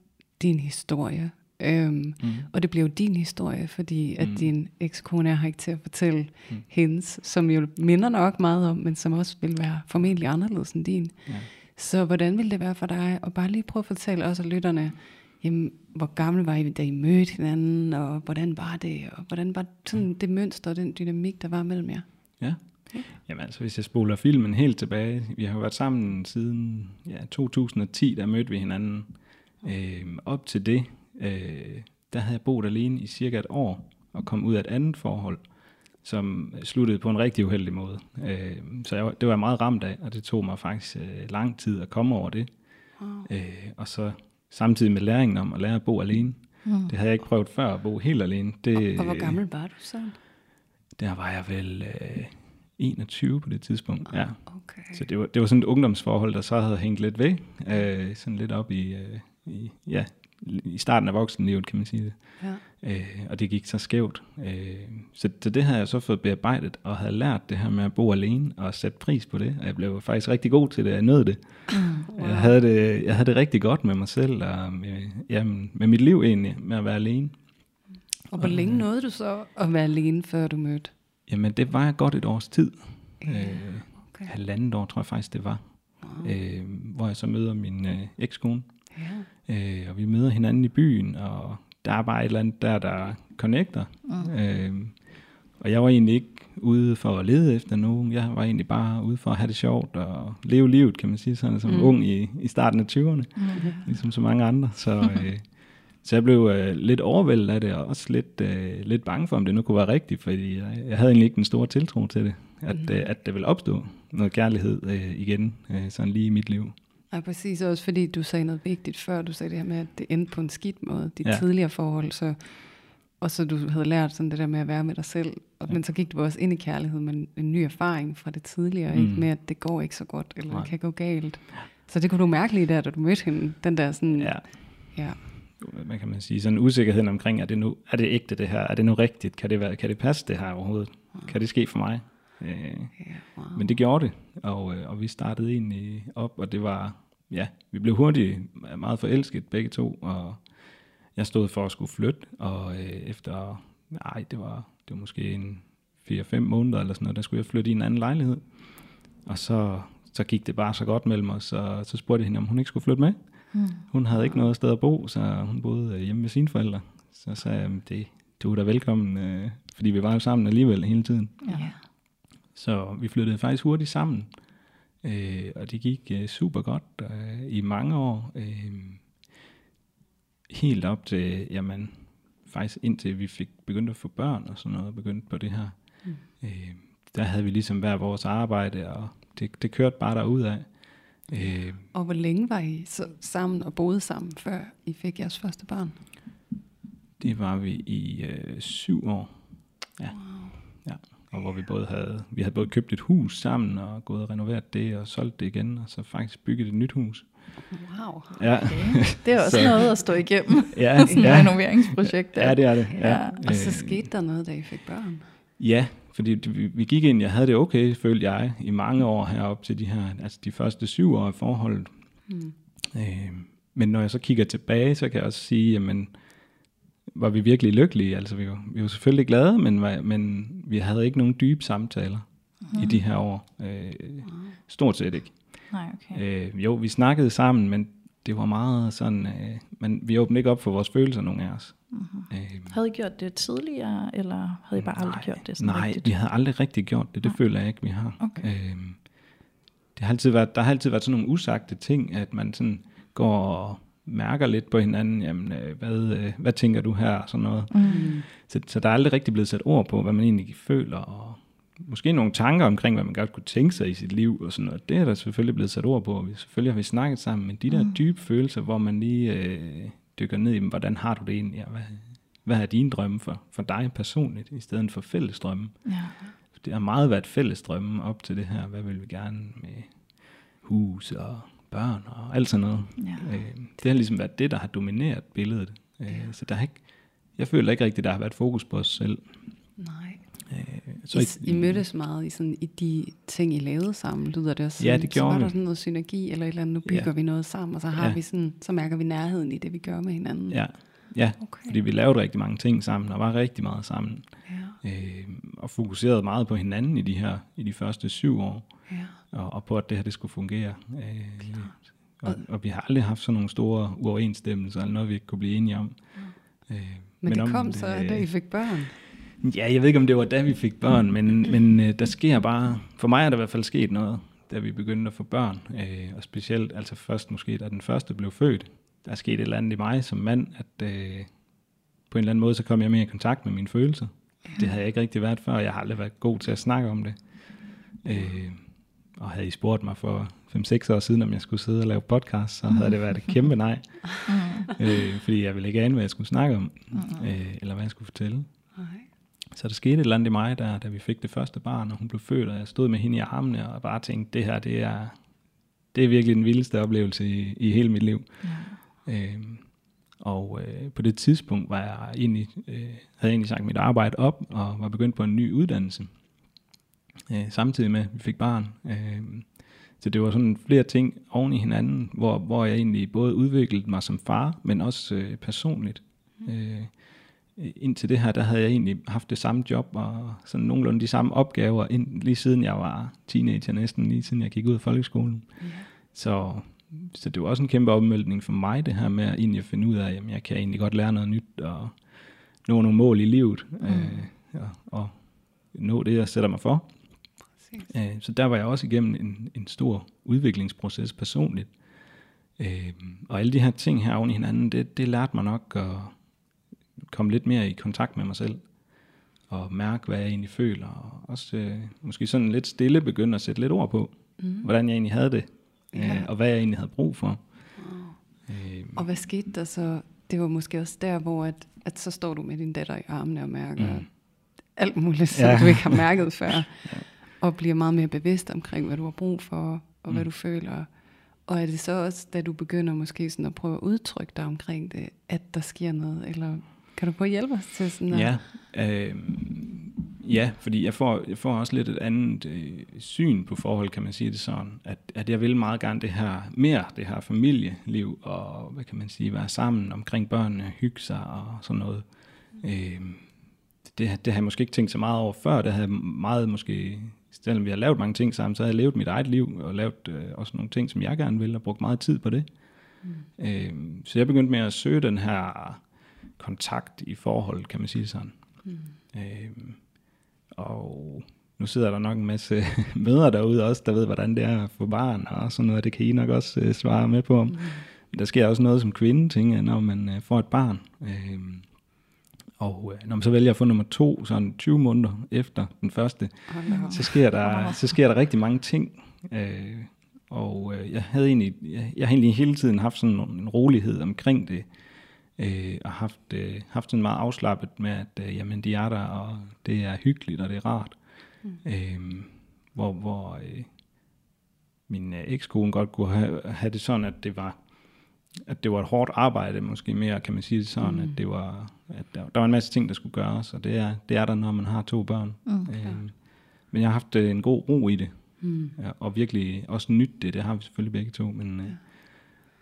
din historie. Øhm, Mm. og det bliver jo din historie, fordi at Mm. mm. din ekskone er her ikke til at fortælle Mm. mm. hendes, som jo minder nok meget om, men som også vil være formentlig anderledes end din. Ja. Så hvordan vil det være for dig at bare lige prøve at fortælle os og lytterne, jamen, hvor gammel var I, da I mødte hinanden, og hvordan var det, og hvordan var sådan det mønster og den dynamik, der var mellem jer? Ja. Jamen altså, hvis jeg spoler filmen helt tilbage, vi har jo været sammen siden ja, 2010, der mødte vi hinanden. Øh, op til det, øh, der havde jeg boet alene i cirka et år, og kom ud af et andet forhold, som sluttede på en rigtig uheldig måde. Øh, så jeg, det var jeg meget ramt af, og det tog mig faktisk øh, lang tid at komme over det. Wow. Øh, og så samtidig med læringen om at lære at bo alene. Mm. Det havde jeg ikke prøvet før, at bo helt alene. Det, Og, og hvor gammel var du så? Der var jeg vel øh, 21 på det tidspunkt, ja. Okay. Så det var, det var sådan et ungdomsforhold, der så havde hængt lidt ved. Øh, sådan lidt op i, øh, i, ja, i starten af voksenlivet, kan man sige det. Ja. Øh, og det gik så skævt. Øh, så, så det havde jeg så fået bearbejdet, og havde lært det her med at bo alene, og sætte pris på det. Og jeg blev faktisk rigtig god til det, jeg nød det. Mm. Wow. Jeg, havde det jeg havde det rigtig godt med mig selv, og med, jamen, med mit liv egentlig, med at være alene. Og hvor længe nåede du så at være alene, før du mødte? Jamen, det var godt et års tid. Ja, Øh, okay. halvandet år, tror jeg faktisk, det var. Wow. Øh, hvor jeg så møder min øh, ekskone. Ja. Øh, og vi møder hinanden i byen, og der er bare et eller andet der, der connecter. Mm. Øh, og jeg var egentlig ikke ude for at lede efter nogen. Jeg var egentlig bare ude for at have det sjovt og leve livet, kan man sige, sådan som mm. Mm. ung i, i starten af 20'erne, Mm. ligesom så mange andre. Så, *laughs* øh, så jeg blev øh, lidt overvældet af det, og også lidt, øh, lidt bange for, om det nu kunne være rigtigt, fordi jeg, jeg havde egentlig ikke den store tiltro til det, at, Mhm. øh, at der ville opstå noget kærlighed øh, igen, øh, sådan lige i mit liv. Ja, præcis. Også fordi du sagde noget vigtigt før. Du sagde det her med, at det endte på en skidt måde. Dit Ja. ja. tidligere forhold. Så, og så du havde lært sådan det der med at være med dig selv. Og, Ja. Men så gik du også ind i kærlighed med en, en ny erfaring fra det tidligere. Mm. Ikke? Med at det går ikke så godt, eller Nej. det kan gå galt. Så det kunne du mærke lige der, da du mødte hende. Den der sådan... Ja, ja. hvad kan man sige, sådan usikkerheden omkring, er det nu, er det ægte det her, er det nu rigtigt, kan det, være, kan det passe det her overhovedet, kan det ske for mig? Øh, ja wow. men det gjorde det, og, øh, og vi startede egentlig op, og det var, ja, vi blev hurtigt meget forelsket begge to, og jeg stod for at skulle flytte, og øh, efter, nej, det var, det var måske en 4-5 måneder eller sådan noget, der skulle jeg flytte i en anden lejlighed, og så, så gik det bare så godt mellem os, og så spurgte jeg hende, om hun ikke skulle flytte med, Mm. hun havde ikke noget sted at bo, så hun boede øh, hjemme med sine forældre. Så sagde jeg, "Jamen, det, du er da velkommen, øh, fordi vi var jo sammen alligevel hele tiden. Ja. Så vi flyttede faktisk hurtigt sammen, øh, og det gik øh, super godt øh, i mange år. Øh, helt op til, jamen, faktisk indtil vi fik begyndt at få børn og sådan noget, begyndt på det her. Mm. Øh, der havde vi ligesom hver vores arbejde, og det, det kørte bare derud af. Øh, Og hvor længe var I så sammen og boede sammen, før I fik jeres første barn? Det var vi i øh, syv år. Ja. Wow. ja. Og hvor vi både havde, vi havde både købt et hus sammen og gået og renoveret det og solgt det igen, og så faktisk bygget et nyt hus. Wow. Ja, Okay. Det er også *laughs* Så- noget at stå igennem. ja, *laughs* Sådan et ja, renoveringsprojekt. der. ja det er det. Ja. Ja. Og så Øh, skete der noget, da I fik børn? Ja, fordi vi, vi gik ind, jeg havde det okay, følte jeg, i mange år herop til de her, altså de første syv år af forholdet. Mm. Øh, men når jeg så kigger tilbage, så kan jeg også sige, jamen, var vi virkelig lykkelige? Altså, vi var, vi var selvfølgelig glade, men, var, men vi havde ikke nogen dybe samtaler mm. i de her år. Øh, stort set ikke. Nej, okay. Øh, jo, vi snakkede sammen, men det var meget sådan, øh, men vi åbnede ikke op for vores følelser, nogen af os. Mm-hmm. Øh, havde I gjort det tidligere, eller havde I bare nej, aldrig gjort det sådan Nej, rigtigt? vi havde aldrig rigtig gjort det. Det nej. føler jeg ikke, vi har. Okay. Øh, det har altid været, der har altid været sådan nogle usagte ting, at man sådan går og mærker lidt på hinanden, jamen, øh, hvad, øh, hvad tænker du her, og sådan noget. Mm. Så, så der er aldrig rigtig blevet sat ord på, hvad man egentlig føler, og måske nogle tanker omkring, hvad man godt kunne tænke sig i sit liv, og sådan noget. Det er der selvfølgelig blevet sat ord på, og vi, selvfølgelig har vi snakket sammen, men de der mm. dybe følelser, hvor man lige øh, dykker ned i, hvordan har du det egentlig, og hvad, hvad er dine drømme for, for dig personligt, i stedet for fælles drømme. Ja. Det har meget været fælles drømme op til det her, hvad vil vi gerne med hus og børn og alt sådan noget. Ja. Øh, det har ligesom været det, der har domineret billedet. Øh, ja. Så der har ikke, jeg føler ikke rigtigt, der har været fokus på os selv. Nej. Øh, så I, I, I mødtes meget i, sådan, i de ting, I lavede sammen, lyder det også Ja, det gjorde Så var vi. der sådan noget synergi, eller et eller andet, nu bygger ja. vi noget sammen, og så, har ja. vi sådan, så mærker vi nærheden i det, vi gør med hinanden. Ja, ja okay. fordi vi lavede rigtig mange ting sammen, og var rigtig meget sammen. Ja. Øh, og fokuserede meget på hinanden i de her i de første syv år. Ja. Og, og på, at det her det skulle fungere. Øh, og, og vi har aldrig haft sådan nogle store uoverensstemmelser, eller noget, vi ikke kunne blive enige om. Mm. Øh, men, men det kom det, så, da I fik børn? Ja, jeg ved ikke, om det var da vi fik børn, men, *clears throat* men øh, der sker bare, for mig er der i hvert fald sket noget, da vi begyndte at få børn. Øh, og specielt, altså først måske, da den første blev født, der er sket et eller andet i mig som mand, at øh, på en eller anden måde, så kom jeg mere i kontakt med mine følelser. Ja. Det havde jeg ikke rigtig været før, og jeg har aldrig været god til at snakke om det. Øh, og havde I spurgt mig for 5-6 år siden, om jeg skulle sidde og lave podcast, så havde det været et kæmpe nej. Mm. øh, fordi jeg ville ikke ane, hvad jeg skulle snakke om, mm. øh, eller hvad jeg skulle fortælle. Okay. Så der skete et eller andet i mig, der, da vi fik det første barn, og hun blev født, og jeg stod med hende i armene, og bare tænkte, det her, det er, det er virkelig den vildeste oplevelse i, i hele mit liv. Ja. Øh, og øh, på det tidspunkt var jeg egentlig, øh, havde jeg egentlig sagt mit arbejde op, og var begyndt på en ny uddannelse. Øh, samtidig med, at vi fik barn. Øh, så det var sådan flere ting oven i hinanden, hvor, hvor jeg egentlig både udviklede mig som far, men også øh, personligt. Mm. Øh, indtil det her, der havde jeg egentlig haft det samme job, og sådan nogenlunde de samme opgaver, ind, lige siden jeg var teenager næsten, lige siden jeg gik ud af folkeskolen. Ja. Så, så det var også en kæmpe opmøldning for mig, det her med at egentlig finde ud af, at jeg kan egentlig godt lære noget nyt, og nå nogle mål i livet, mm. øh, ja, og nå det, jeg sætter mig for. Øh, så der var jeg også igennem en, en stor udviklingsproces personligt. Øh, og alle de her ting her oven i hinanden, det, det lærte mig nok at komme lidt mere i kontakt med mig selv. Og mærke, hvad jeg egentlig føler. Og også øh, måske sådan lidt stille begynde at sætte lidt ord på, mm. hvordan jeg egentlig havde det. Ja. Øh, og hvad jeg egentlig havde brug for. Øh, og hvad skete der så? Det var måske også der, hvor at, at så står du med din datter i armene og mærker mm. alt muligt, som ja. du ikke har mærket *laughs* før. ja og bliver meget mere bevidst omkring, hvad du har brug for, og mm. hvad du føler. Og er det så også, da du begynder måske sådan at prøve at udtrykke dig omkring det, at der sker noget, eller kan du prøve at hjælpe os til sådan Ja, øh, ja fordi jeg får, jeg får også lidt et andet øh, syn på forhold, kan man sige det sådan, at, at jeg vil meget gerne det her, mere det her familieliv, og hvad kan man sige, være sammen omkring børnene, hygge sig og sådan noget. Øh, det, det har jeg måske ikke tænkt så meget over før, det havde jeg meget måske selvom vi har lavet mange ting sammen, så har jeg levet mit eget liv, og lavet øh, også nogle ting, som jeg gerne vil, og brugt meget tid på det. Mm. Øh, så jeg begyndte med at søge den her kontakt i forhold, kan man sige sådan. Mm. Øh, og nu sidder der nok en masse *laughs* mødre derude også, der ved, hvordan det er at få barn, og sådan noget, det kan I nok også øh, svare med på. Mm. Der sker også noget som kvinde, tænker jeg, når man øh, får et barn. Øh, og øh, når man så vælger at få nummer to, sådan 20 måneder efter den første, så sker der, så sker der rigtig mange ting. Øh, og øh, jeg havde egentlig, jeg, jeg har egentlig hele tiden haft sådan en rolighed omkring det, øh, og haft, øh, haft sådan meget afslappet med, at øh, jamen, de er der, og det er hyggeligt, og det er rart. Mm. Øh, hvor hvor øh, min øh, ekskone godt kunne have, have det sådan, at det var at det var et hårdt arbejde, måske mere, kan man sige det sådan, mm. at det var, at der, der var en masse ting, der skulle gøres, og det er, det er der, når man har to børn. Okay. Øhm, men jeg har haft øh, en god ro i det, mm. ja, og virkelig også nyt det, det har vi selvfølgelig begge to, men øh,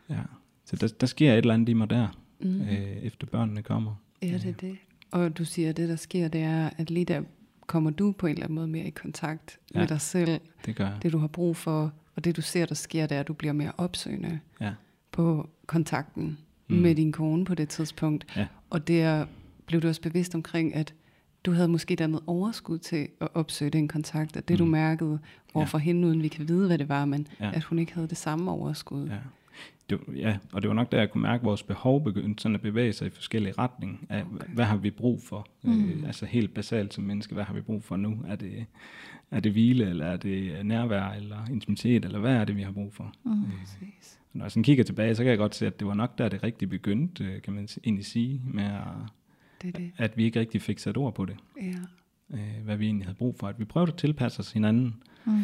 ja. ja. Så der, der sker et eller andet i mig der, mm. øh, efter børnene kommer. Ja, det er det. Og du siger, at det der sker, det er, at lige der kommer du på en eller anden måde mere i kontakt ja, med dig selv. Det gør jeg. Det du har brug for, og det du ser, der sker, det er, at du bliver mere opsøgende. Ja på kontakten mm. med din kone på det tidspunkt. Ja. Og der blev du også bevidst omkring, at du havde måske dannet overskud til at opsøge den kontakt, at det mm. du mærkede overfor ja. hende, uden vi kan vide, hvad det var, men ja. at hun ikke havde det samme overskud. Ja. Det, ja, og det var nok der, jeg kunne mærke, at vores behov begyndte sådan at bevæge sig i forskellige retninger. Af, okay. Hvad har vi brug for? Mm. Øh, altså helt basalt som menneske, hvad har vi brug for nu? Er det, er det hvile, eller er det nærvær, eller intimitet, eller hvad er det, vi har brug for? Mm. Øh, når jeg sådan kigger tilbage, så kan jeg godt se, at det var nok der, det rigtig begyndte, øh, kan man egentlig sige, med at, det det. at vi ikke rigtig fik sat ord på det. Ja. Øh, hvad vi egentlig havde brug for. At vi prøvede at tilpasse os hinanden. Mm.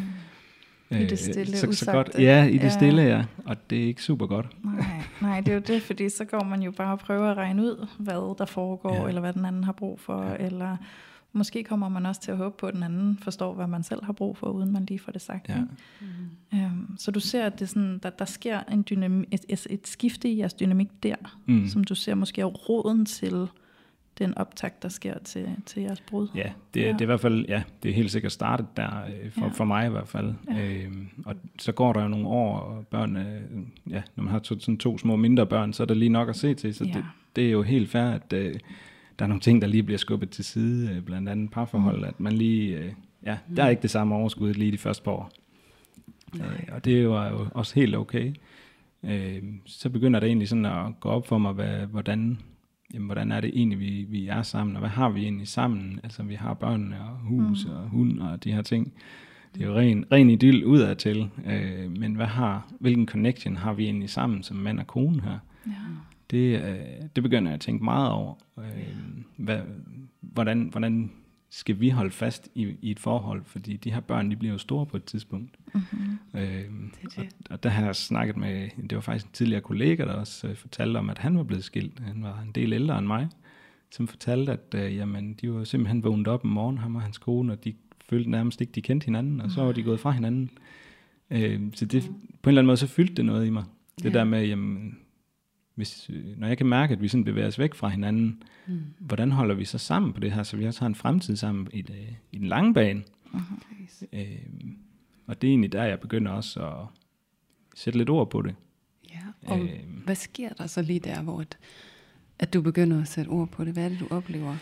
I det stille, så, så godt, Ja, i det ja. stille, ja. Og det er ikke super godt. Nej, nej, det er jo det, fordi så går man jo bare og prøver at regne ud, hvad der foregår, ja. eller hvad den anden har brug for, ja. eller måske kommer man også til at håbe på, at den anden forstår, hvad man selv har brug for, uden man lige får det sagt. Ja. Mm. Um, så du ser, at det sådan, der, der sker en dynamik, et, et, et skifte i jeres dynamik der, mm. som du ser måske er roden til den optakt, der sker til, til jeres brud. Ja, det, ja. det er i hvert fald, ja, det er helt sikkert startet der, øh, for, ja. for mig i hvert fald. Ja. Øhm, og så går der jo nogle år, og børn, øh, ja, når man har to, sådan to små mindre børn, så er der lige nok at se til, så ja. det, det er jo helt fair, at øh, der er nogle ting, der lige bliver skubbet til side, øh, blandt andet parforhold, mm. at man lige, øh, ja, der er mm. ikke det samme overskud lige de første par år. Øh, og det var jo også helt okay. Så begynder det egentlig sådan at gå op for mig, hvad, hvordan jamen, hvordan er det egentlig, vi, vi er sammen, og hvad har vi egentlig sammen? Altså, vi har børnene og hus mm. og hund og de her ting. Det er jo ren, ren idyll udadtil, øh, men hvad har, hvilken connection har vi egentlig sammen som mand og kone her? Ja. Det, øh, det begynder jeg at tænke meget over. Øh, hvad, hvordan, hvordan skal vi holde fast i, i et forhold, fordi de her børn, de bliver jo store på et tidspunkt. Mm-hmm. Øhm, det det. Og, og der har jeg snakket med, det var faktisk en tidligere kollega, der også øh, fortalte om, at han var blevet skilt. Han var en del ældre end mig, som fortalte, at øh, jamen, de var simpelthen vågnet op om morgenen, ham og hans kone, og de følte nærmest ikke, de kendte hinanden, og så var de gået fra hinanden. Øh, så det, på en eller anden måde, så fyldte det noget i mig. Det ja. der med, jamen, hvis, øh, når jeg kan mærke, at vi sådan bevæger os væk fra hinanden, mm. hvordan holder vi så sammen på det her, så vi også har en fremtid sammen i, det, i den lange bane. Uh-huh. Øh, og det er egentlig der, jeg begynder også at sætte lidt ord på det. Ja, og øh, hvad sker der så lige der, hvor at, at du begynder at sætte ord på det? Hvad er det, du oplever?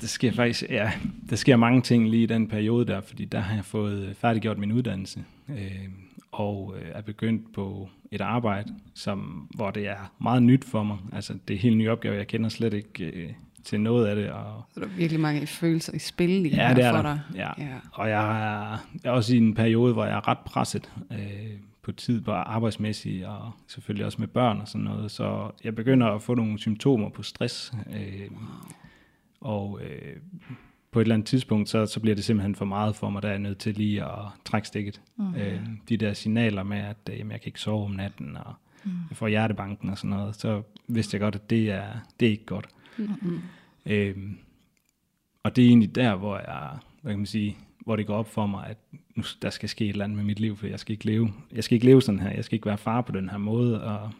Der sker faktisk, ja, der sker mange ting lige i den periode der, fordi der har jeg fået færdiggjort min uddannelse. Øh, og øh, er begyndt på et arbejde, som, hvor det er meget nyt for mig. Altså, det er helt ny opgave. Jeg kender slet ikke øh, til noget af det. Og, så der er virkelig mange følelser i spil lige ja, det er for der. dig. Ja. ja. Og jeg er, jeg er også i en periode, hvor jeg er ret presset øh, på tid på arbejdsmæssigt, og selvfølgelig også med børn og sådan noget. Så jeg begynder at få nogle symptomer på stress. Øh, wow. Og øh, på et eller andet tidspunkt, så, så bliver det simpelthen for meget for mig, der er jeg nødt til lige at trække stikket. Mm. Øh, de der signaler med, at øh, jamen, jeg kan ikke sove om natten, og mm. jeg får hjertebanken og sådan noget, så vidste jeg godt, at det er, det er ikke godt. Mm. Øh, og det er egentlig der, hvor jeg, hvad kan man sige, hvor det går op for mig, at nu, der skal ske et eller andet med mit liv, for jeg skal ikke leve, jeg skal ikke leve sådan her, jeg skal ikke være far på den her måde, og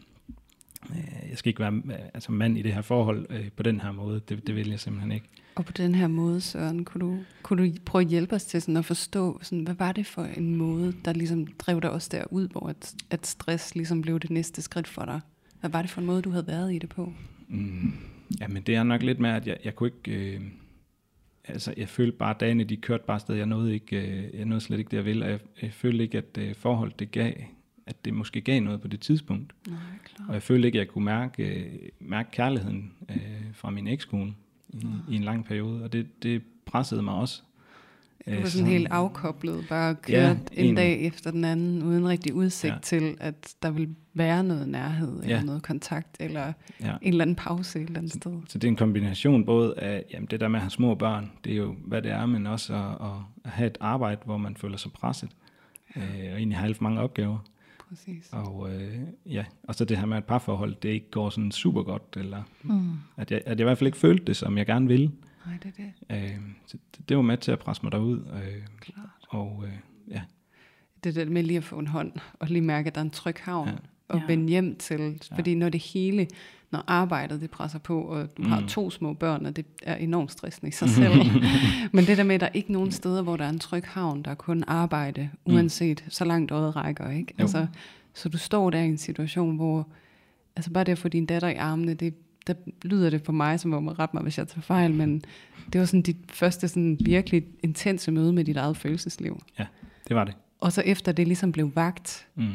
jeg skal ikke være altså mand i det her forhold øh, på den her måde, det, det vil jeg simpelthen ikke. Og på den her måde, Søren, kunne du, kunne du prøve at hjælpe os til sådan at forstå, sådan, hvad var det for en måde, der ligesom drev dig også derud, hvor at, at stress ligesom blev det næste skridt for dig? Hvad var det for en måde, du havde været i det på? Mm, jamen det er nok lidt med, at jeg, jeg kunne ikke... Øh, altså jeg følte bare, at dagene de kørte bare sted. Jeg nåede, ikke, øh, jeg nåede slet ikke det, jeg ville. Og jeg, jeg følte ikke, at øh, forholdet det gav, at det måske gav noget på det tidspunkt. Nej, klar. Og jeg følte ikke, at jeg kunne mærke, øh, mærke kærligheden øh, fra min ekskone i, i en lang periode, og det, det pressede mig også. Du var sådan helt afkoblet, bare kørt ja, en en dag efter den anden, uden rigtig udsigt ja. til, at der vil være noget nærhed, ja. eller noget kontakt, eller ja. en eller anden pause et eller andet så, sted. Så det er en kombination både af jamen det der med at have små børn, det er jo hvad det er, men også at, at have et arbejde, hvor man føler sig presset, ja. øh, og egentlig har alt for mange opgaver. Præcis. Og, øh, ja, og så det her med et parforhold, det ikke går sådan super godt, eller mm. at, jeg, at jeg i hvert fald ikke følte det, som jeg gerne ville. Nej, det er det. Øh, så det, det var med til at presse mig derud. Øh, Klart. Og øh, ja. Det der med lige at få en hånd, og lige mærke, at der er en tryg havn, ja. og ja. vende hjem til, fordi ja. når det hele, når arbejdet det presser på, og du mm. har to små børn, og det er enormt stressende i sig selv. *laughs* Men det der med, at der er ikke nogen steder, hvor der er en tryg havn, der er kun arbejde, mm. uanset mm. så langt øjet rækker, ikke? Altså, Så du står der i en situation, hvor, altså bare det at få din datter i armene, det, der lyder det for mig, som må man rette mig, hvis jeg tager fejl, men det var sådan dit første sådan virkelig intense møde med dit eget følelsesliv. Ja, det var det. Og så efter det ligesom blev vagt, Mm.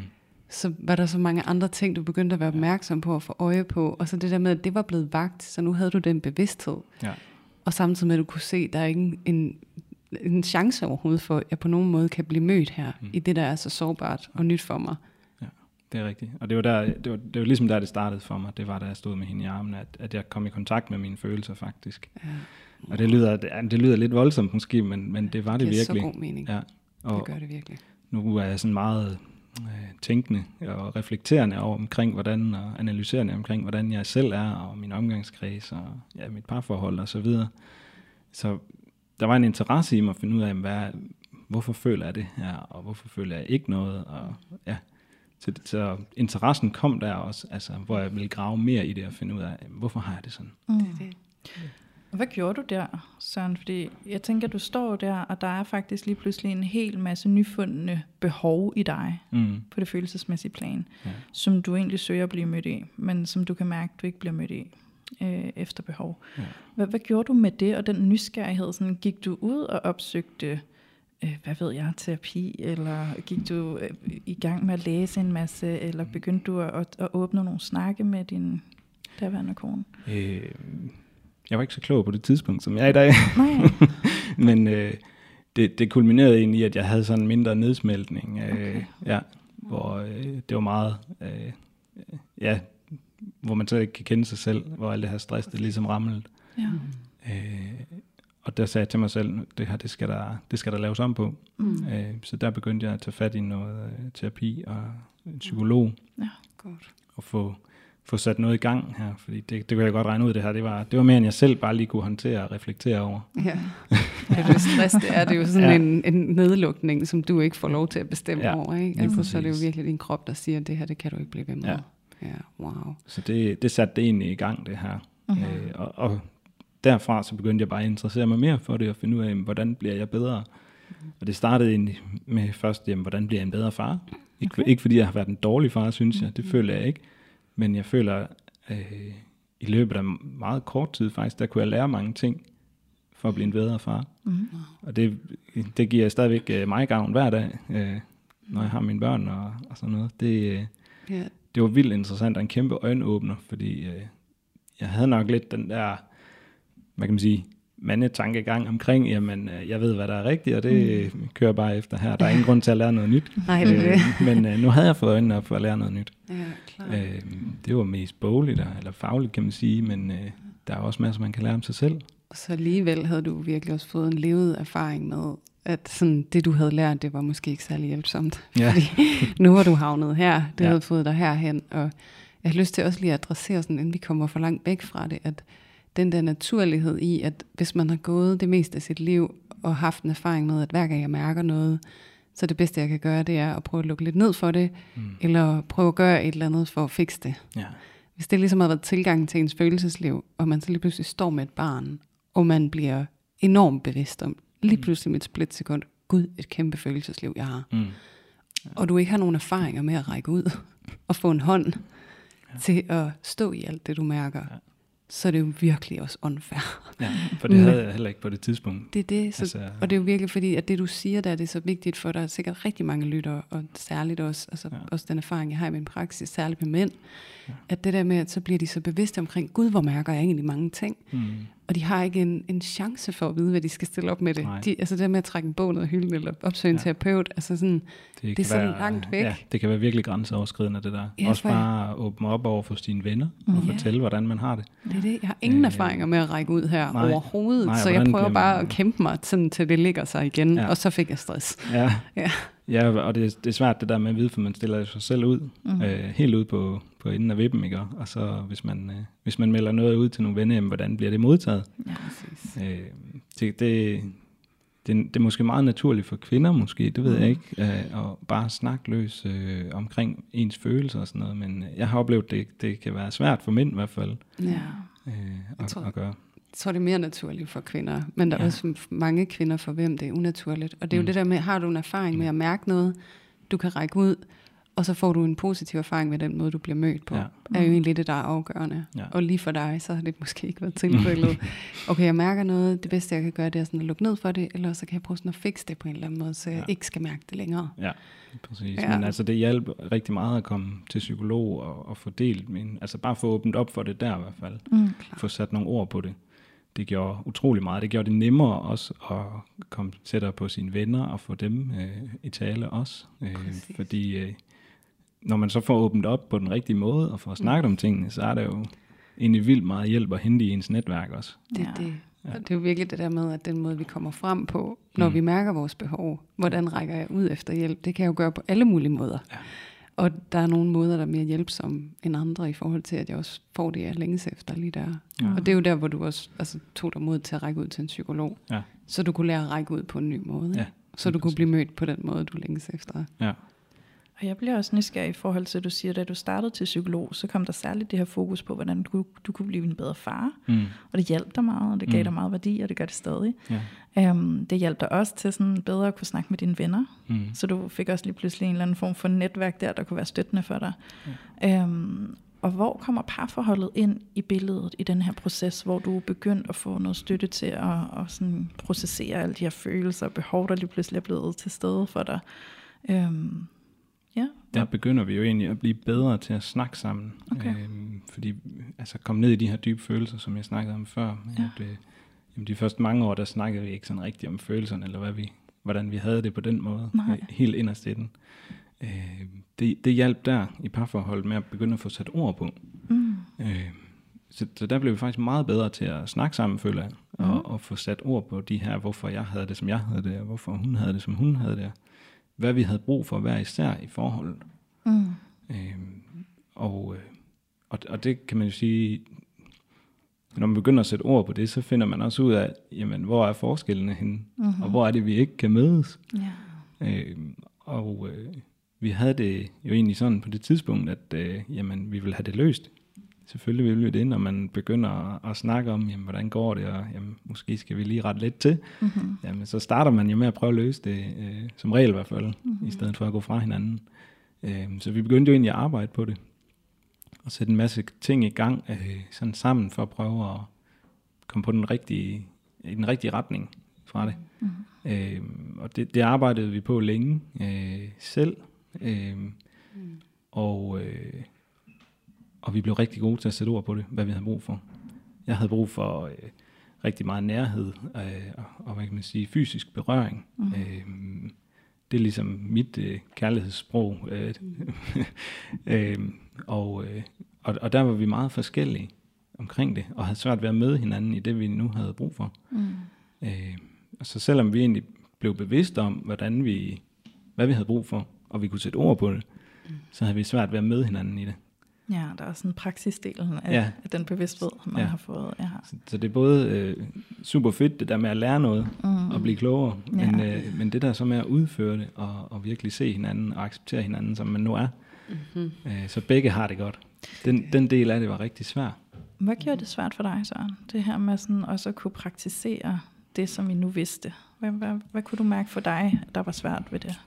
Så var der så mange andre ting, du begyndte at være opmærksom på og få øje på. Og så det der med, at det var blevet vagt, så nu havde du den bevidsthed. Ja. Og samtidig med, at du kunne se, at der er ikke en, en chance overhovedet for, at jeg på nogen måde kan blive mødt her, mm. i det, der er så sårbart og nyt for mig. Det er rigtigt. Og det var, der, det, var, det var ligesom der, det startede for mig. Det var, da jeg stod med hende i armen, at, at jeg kom i kontakt med mine følelser faktisk. Ja. Og det lyder, det, det lyder lidt voldsomt måske, men, men det var det, Det giver så virkelig. god mening. Ja. Det Og gør det virkelig. nu er jeg sådan meget tænkende og reflekterende over omkring, hvordan, og analyserende omkring, hvordan jeg selv er, og min omgangskreds, og ja, mit parforhold og så videre. Så der var en interesse i mig at finde ud af, hvad, hvorfor føler jeg det her, og hvorfor føler jeg ikke noget, og ja. Så, så interessen kom der også, altså, hvor jeg ville grave mere i det og finde ud af, hvorfor har jeg det sådan? Mm. Det er det. Hvad gjorde du der, Søren? Fordi jeg tænker, du står der, og der er faktisk lige pludselig en hel masse nyfundne behov i dig Mm. på det følelsesmæssige plan, Ja. som du egentlig søger at blive mødt i, men som du kan mærke, du ikke bliver mødt i øh, efter behov. Ja. Hvad, hvad gjorde du med det og den nysgerrighed? Sådan, gik du ud og opsøgte, øh, hvad ved jeg, terapi, eller gik du øh, i gang med at læse en masse, eller begyndte du at, at, at åbne nogle snakke med din daværende kone? Øh, jeg var ikke så klog på det tidspunkt, som jeg er i dag. Nej. *laughs* Men øh, det, det kulminerede egentlig i, at jeg havde sådan en mindre nedsmeltning. Øh, Okay. Ja, hvor øh, det var meget, øh, ja, hvor man så ikke kan kende sig selv, hvor alt det her stress, det ligesom ramlede. ja. Øh, og der sagde jeg til mig selv, det her, det skal der, det skal der laves om på. Mm. Øh, så der begyndte jeg at tage fat i noget øh, terapi og en psykolog, Godt. og få, få sat noget i gang her, fordi det, det kunne jeg godt regne ud, det her, det var, det var mere, end jeg selv bare lige kunne håndtere og reflektere over. Ja. ja, *laughs* det stress, det er, det er jo sådan Ja. en, en nedlukning, som du ikke får lov til at bestemme Ja, over. Ikke? Altså, så er det jo virkelig din krop, der siger, at det her, det kan du ikke blive ved med. Ja. ja wow. Så det, det satte det egentlig i gang, det her. Mhm. Øh, og, og derfra så begyndte jeg bare at interessere mig mere for det, og finde ud af, hvordan bliver jeg bedre. Og det startede egentlig med først, jamen, hvordan bliver jeg en bedre far? Ikke, Okay. ikke fordi jeg har været en dårlig far, synes jeg. Det føler jeg ikke. Men jeg føler, øh, i løbet af meget kort tid faktisk, der kunne jeg lære mange ting for at blive en bedre far. Mm. Og det, det giver stadigvæk øh, mig gavn hver dag, øh, når jeg har mine børn og, og sådan noget. Det, øh, Ja, det var vildt interessant og en kæmpe øjenåbner, fordi øh, jeg havde nok lidt den der, hvad kan man sige, mandetankegang omkring, jamen øh, jeg ved, hvad der er rigtigt, og det mm. kører bare efter her. Der er ingen grund til at lære noget nyt. *laughs* Nej, det det. men øh, nu havde jeg fået øjnene op for at lære noget nyt. ja klart. Øh, det var mest bogligt, eller fagligt kan man sige, men øh, der er også masser, man kan lære om sig selv. Og så alligevel havde du virkelig også fået en levet erfaring med, at sådan, det du havde lært, det var måske ikke særlig hjælpsomt. Ja. *laughs* Fordi nu var du havnet her, det ja. havde fået dig herhen, og jeg har lyst til også lige at adressere, sådan, inden vi kommer for langt væk fra det, at den der naturlighed i, at hvis man har gået det meste af sit liv og haft en erfaring med, at hver gang jeg mærker noget, så det bedste jeg kan gøre, det er at prøve at lukke lidt ned for det, Mm. eller prøve at gøre et eller andet for at fikse det. Ja. Hvis det ligesom har været tilgangen til ens følelsesliv, og man så lige pludselig står med et barn, og man bliver enormt bevidst om, lige pludselig med et splitsekund, gud, et kæmpe følelsesliv, jeg har. Mm. Og du ikke har nogen erfaringer med at række ud og få en hånd ja. til at stå i alt det, du mærker, Ja. Så er det jo virkelig også unfair. ja, for det *laughs* havde jeg heller ikke på det tidspunkt. Det er det, så, Altså- og det er jo virkelig fordi, at det du siger der, det er så vigtigt for dig. Der er sikkert rigtig mange lyttere, og særligt også, altså Ja. også den erfaring, jeg har i min praksis, særligt med mænd, ja. at det der med, at så bliver de så bevidste omkring, gud, hvor mærker jeg egentlig mange ting. Mm. Og de har ikke en, en chance for at vide, hvad de skal stille op med det. Nej. De, altså det der med at trække en bog ned af hylden, eller opsøge en Ja. terapeut, altså sådan, Det, Det er så langt væk. Ja, det kan være virkelig grænseoverskridende, det der. Ja, Også for- bare at åbne op over for sine venner og Ja. fortælle, hvordan man har det. det er det. Jeg har ingen Øh, erfaringer med at række ud her nej. overhovedet, Nej, så jeg prøver bare man- at kæmpe mig, sådan, til det ligger sig igen, ja. og så fik jeg stress. Ja, Ja. Ja og det, det er svært det der med at vide, for man stiller sig selv ud, mm. øh, helt ud på, på enden af vippen, ikke? Og så hvis man, øh, hvis man melder noget ud til nogle venner, jamen, hvordan bliver det modtaget? Ja, præcis. Øh, det, det, det, det er måske meget naturligt for kvinder måske, det ved Mm. jeg ikke, øh, at bare snakke løs øh, omkring ens følelser og sådan noget, men jeg har oplevet, det, det kan være svært for mænd i hvert fald Ja. øh, at, tror- at gøre. Tror, det er mere naturligt for kvinder, men der er Ja. også mange kvinder, for hvem det er unaturligt. Og det er jo Mm. det der med, har du en erfaring med at mærke noget, du kan række ud, og så får du en positiv erfaring med den måde, du bliver mødt på, Ja. ja. er jo egentlig det, der er afgørende. Ja. Og lige for dig, så har det måske ikke været tilfældet. *laughs* okay, jeg mærker noget, det bedste jeg kan gøre, det er sådan at lukke ned for det, eller så kan jeg prøve sådan at fikse det på en eller anden måde, så jeg Ja. ikke skal mærke det længere. Ja, præcis. Ja. Ja. Men altså, det hjalp rigtig meget at komme til psykolog og, og få delt min, altså bare få åbent op for det der i hvert fald. Mm. Få sat nogle ord på det. Det gjorde utrolig meget. Det gjorde det nemmere også at komme tættere på sine venner og få dem øh, i tale også. Øh, Præcis. fordi øh, når man så får åbent op på den rigtige måde og får snakket om tingene, så er der jo egentlig vildt meget hjælp at hente i ens netværk også. Det, Ja. ja. det. Og det er jo virkelig det der med, at den måde, vi kommer frem på, når Mm. mm. vi mærker vores behov, hvordan rækker jeg ud efter hjælp, det kan jeg jo gøre på alle mulige måder. Ja. Og der er nogle måder, der er mere hjælpsomme end andre i forhold til, at jeg også får det, jeg længes efter lige der. Ja. Og det er jo der, hvor du også altså, tog dig mod til at række ud til en psykolog. Ja. Så du kunne lære at række ud på en ny måde. Ja, så du kunne blive mødt på den måde, du længes efter. Ja. Og jeg bliver også nysgerrig i forhold til, at du siger, at da du startede til psykolog, så kom der særligt det her fokus på, hvordan du, du kunne blive en bedre far. Mm. Og det hjalp dig meget, og det gav Mm. dig meget værdi, og det gør det stadig. Ja. Um, det hjalp dig også til sådan bedre at kunne snakke med dine venner. Mm. Så du fik også lige pludselig en eller anden form for netværk der, der kunne være støttende for dig. Ja. Um, og hvor kommer parforholdet ind i billedet i den her proces, hvor du er begyndt at få noget støtte til at, at sådan processere alle de her følelser og behov, der lige pludselig er blevet til stede for dig? Um, ja, der begynder vi jo egentlig at blive bedre til at snakke sammen. Okay. Øhm, fordi altså komme ned i de her dybe følelser, som jeg snakkede om før. Ja. At, øh, jamen, de første mange år, der snakkede vi ikke sådan rigtigt om følelserne, eller hvad vi, hvordan vi havde det på den måde. Nej. Helt inderst i den. Øh, det, det hjalp der i parforholdet med at begynde at få sat ord på. mm, Øh, så, så der blev vi faktisk meget bedre til at snakke sammen, føler jeg, og, Mhm. og få sat ord på de her, hvorfor jeg havde det, som jeg havde det, og hvorfor hun havde det, som hun havde det, hvad vi havde brug for hver især i forholdet. mm, Øhm, og, øh, og, og det kan man jo sige, når man begynder at sætte ord på det, så finder man også ud af, jamen, hvor er forskellene henne, mm-hmm. og hvor er det, vi ikke kan mødes. ja. Øhm, og øh, vi havde det jo egentlig sådan på det tidspunkt, at øh, jamen, vi ville have det løst. Selvfølgelig vil vi det, når man begynder at, at snakke om, jamen, hvordan går det, og jamen, måske skal vi lige rette lidt til. Mm-hmm. Jamen, så starter man jo med at prøve at løse det, øh, som regel i hvert fald, Mhm. mm-hmm. i stedet for at gå fra hinanden. Øh, så vi begyndte jo egentlig at arbejde på det, og sætte en masse ting i gang øh, sådan sammen for at prøve at komme på den rigtige, i den rigtige retning fra det. Mm-hmm. Øh, og det, det arbejdede vi på længe øh, selv, øh, og, øh, og vi blev rigtig gode til at sætte ord på det, hvad vi havde brug for. Jeg havde brug for øh, rigtig meget nærhed øh, og, og hvad kan man sige, fysisk berøring. Mm. Øh, det er ligesom mit øh, kærlighedssprog. Øh, *laughs* øh, og, øh, og, og der var vi meget forskellige omkring det, og havde svært ved at møde hinanden i det, vi nu havde brug for. Mm. Øh, og så selvom vi egentlig blev bevidste om, hvordan vi, hvad vi havde brug for, og vi kunne sætte ord på det, så havde vi svært ved at møde hinanden i det. Ja, der er sådan praksisdelen af, Ja. af den bevidsthed, man Ja. har fået. Ja. Så, så det er både øh, super fedt, det der med at lære noget, Mm. og blive klogere, Ja. men, øh, men det der så med at udføre det, og, og virkelig se hinanden, og acceptere hinanden, som man nu er, Mm-hmm. øh, så begge har det godt. Den, den del af det var rigtig svær. Hvad gjorde det svært for dig, Søren? Det her med sådan også at kunne praktisere det, som I nu vidste. Hvad, hvad, hvad kunne du mærke for dig, der var svært ved det?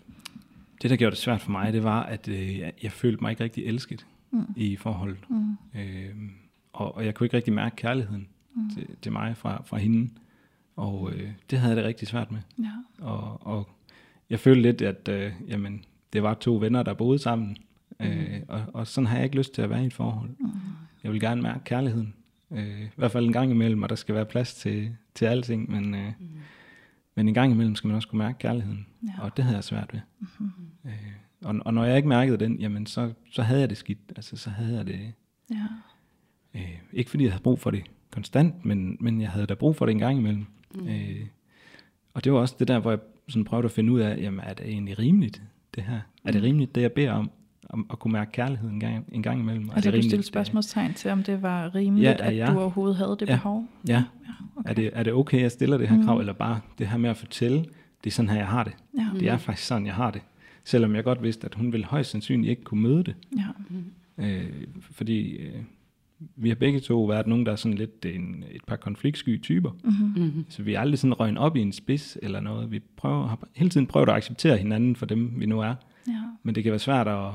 Det, der gjorde det svært for mig, det var, at øh, jeg, jeg følte mig ikke rigtig elsket Mm. i forholdet. Mm. Øh, og, og jeg kunne ikke rigtig mærke kærligheden Mm. til, til mig fra, fra hende. Og øh, det havde jeg det rigtig svært med. Ja. Og, og jeg følte lidt, at øh, jamen, det var to venner, der boede sammen. Mm. Øh, og, og sådan har jeg ikke lyst til at være i et forhold. Mm. Jeg vil gerne mærke kærligheden. Øh, I hvert fald en gang imellem, og der skal være plads til, til alting. Men, øh, Mm. men en gang imellem skal man også kunne mærke kærligheden. Ja. Og det havde jeg svært ved. Mm-hmm. Øh, og, og når jeg ikke mærkede den, jamen så, så havde jeg det skidt. Altså så havde jeg det... Ja. Øh, ikke fordi jeg havde brug for det konstant, men, men jeg havde da brug for det en gang imellem. Mm. Øh, og det var også det der, hvor jeg sådan prøvede at finde ud af, jamen er det egentlig rimeligt, det her? Er det Mm. rimeligt, det jeg beder om, om at kunne mærke kærlighed en gang, en gang imellem? Og det du stille spørgsmålstegn til, om det var rimeligt, Ja, ja, at ja. du overhovedet havde det Ja. behov? Ja, ja okay. er, det, er det okay, at jeg stiller det her Mm. krav, eller bare det her med at fortælle, det er sådan her, jeg har det. Ja. Det er faktisk sådan, jeg har det. Selvom jeg godt vidste, at hun ville højst sandsynligt ikke kunne møde det. ja. Øh, fordi øh, vi har begge to været nogen, der er sådan lidt en, et par konfliktsky typer. Mm-hmm. Mm-hmm. Så vi er aldrig sådan røgnet op i en spids eller noget. Vi prøver, har hele tiden prøvet at acceptere hinanden for dem, vi nu er. ja. Men det kan være svært at,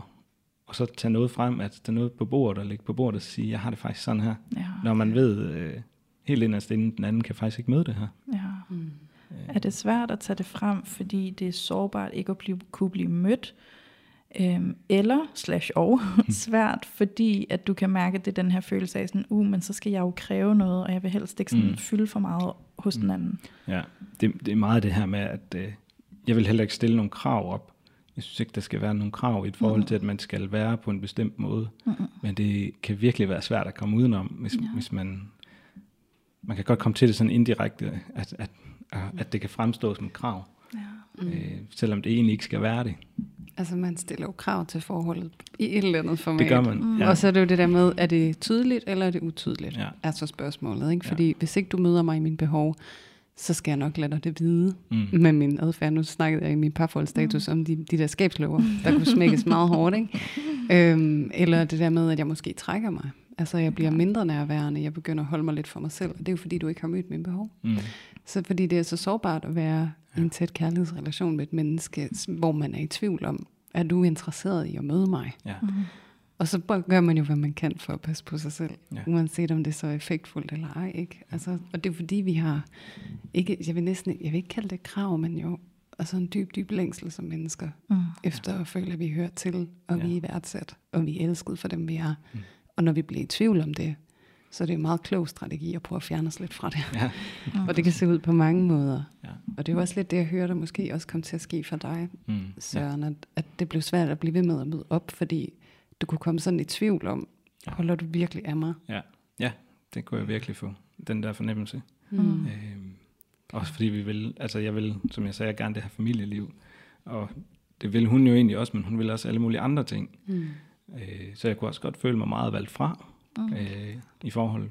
og så tage noget frem, at der er noget på bordet, og lægge på bordet og sige, jeg har det faktisk sådan her. Ja. Når man ved øh, helt inderst inden, den anden kan faktisk ikke møde det her. Ja. Mm. Er det svært at tage det frem, fordi det er sårbart ikke at blive, kunne blive mødt? Øhm, eller, slash og, *laughs* svært, fordi at du kan mærke, at det er den her følelse af sådan, uh, men så skal jeg jo kræve noget, og jeg vil helst ikke sådan Mm. fylde for meget hos den anden. Ja, det, det er meget det her med, at øh, jeg vil heller ikke stille nogle krav op. Jeg synes ikke, der skal være nogle krav i et forhold til, at man skal være på en bestemt måde. Mm-mm. Men det kan virkelig være svært at komme udenom, hvis, ja. hvis man... Man kan godt komme til det sådan indirekte, at, at, at det kan fremstå som et krav, Ja. mm. øh, selvom det egentlig ikke skal være det. Altså man stiller jo krav til forholdet i et eller andet format. Det gør man. Mm. Ja. Og så er det jo det der med, er det tydeligt, eller er det utydeligt? Ja. Er så spørgsmålet, ikke? Ja. Fordi hvis ikke du møder mig i mine behov, så skal jeg nok lade dig det vide Mm. med min adfærd. Nu snakkede jeg i min parforholdsstatus om de, de der skabsløver, der kunne smækkes meget hårdt, ikke? *laughs* Øhm, eller det der med, at jeg måske trækker mig. Altså jeg bliver mindre nærværende, jeg begynder at holde mig lidt for mig selv. Og det er jo fordi, du ikke har mødt mine behov. Mm. Så fordi det er så sårbart at være i en tæt kærlighedsrelation med et menneske, hvor man er i tvivl om, er du interesseret i at møde mig? Ja. Mm. Og så gør man jo, hvad man kan for at passe på sig selv. Ja. Ja. Uanset om det så er effektfuldt eller ej. Ikke? Altså, og det er fordi, vi har, ikke, jeg vil næsten jeg vil ikke kalde det krav, men jo altså en dyb, dyb længsel som mennesker, Mm. efter at føle, at vi hører til, og Ja. vi er værdsat, og vi er elsket for dem, vi er. Mm. Og når vi bliver i tvivl om det, så er det en meget klog strategi at prøve at fjerne os lidt fra det. Ja. Og det kan se ud på mange måder. Ja. Og det er jo også lidt det, jeg hører, der måske også kom til at ske for dig, Mm. Søren, at, at det blev svært at blive ved med at møde op, fordi du kunne komme sådan i tvivl om, Ja. holder du virkelig af mig? Ja. ja, det kunne jeg virkelig få, den der fornemmelse. Mm. Øhm, også fordi vi vil, altså jeg vil, som jeg sagde, gerne det her familieliv, og det vil hun jo egentlig også, men hun vil også alle mulige andre ting. Mm. Øh, så jeg kunne også godt føle mig meget valgt fra Mm. øh, i forhold,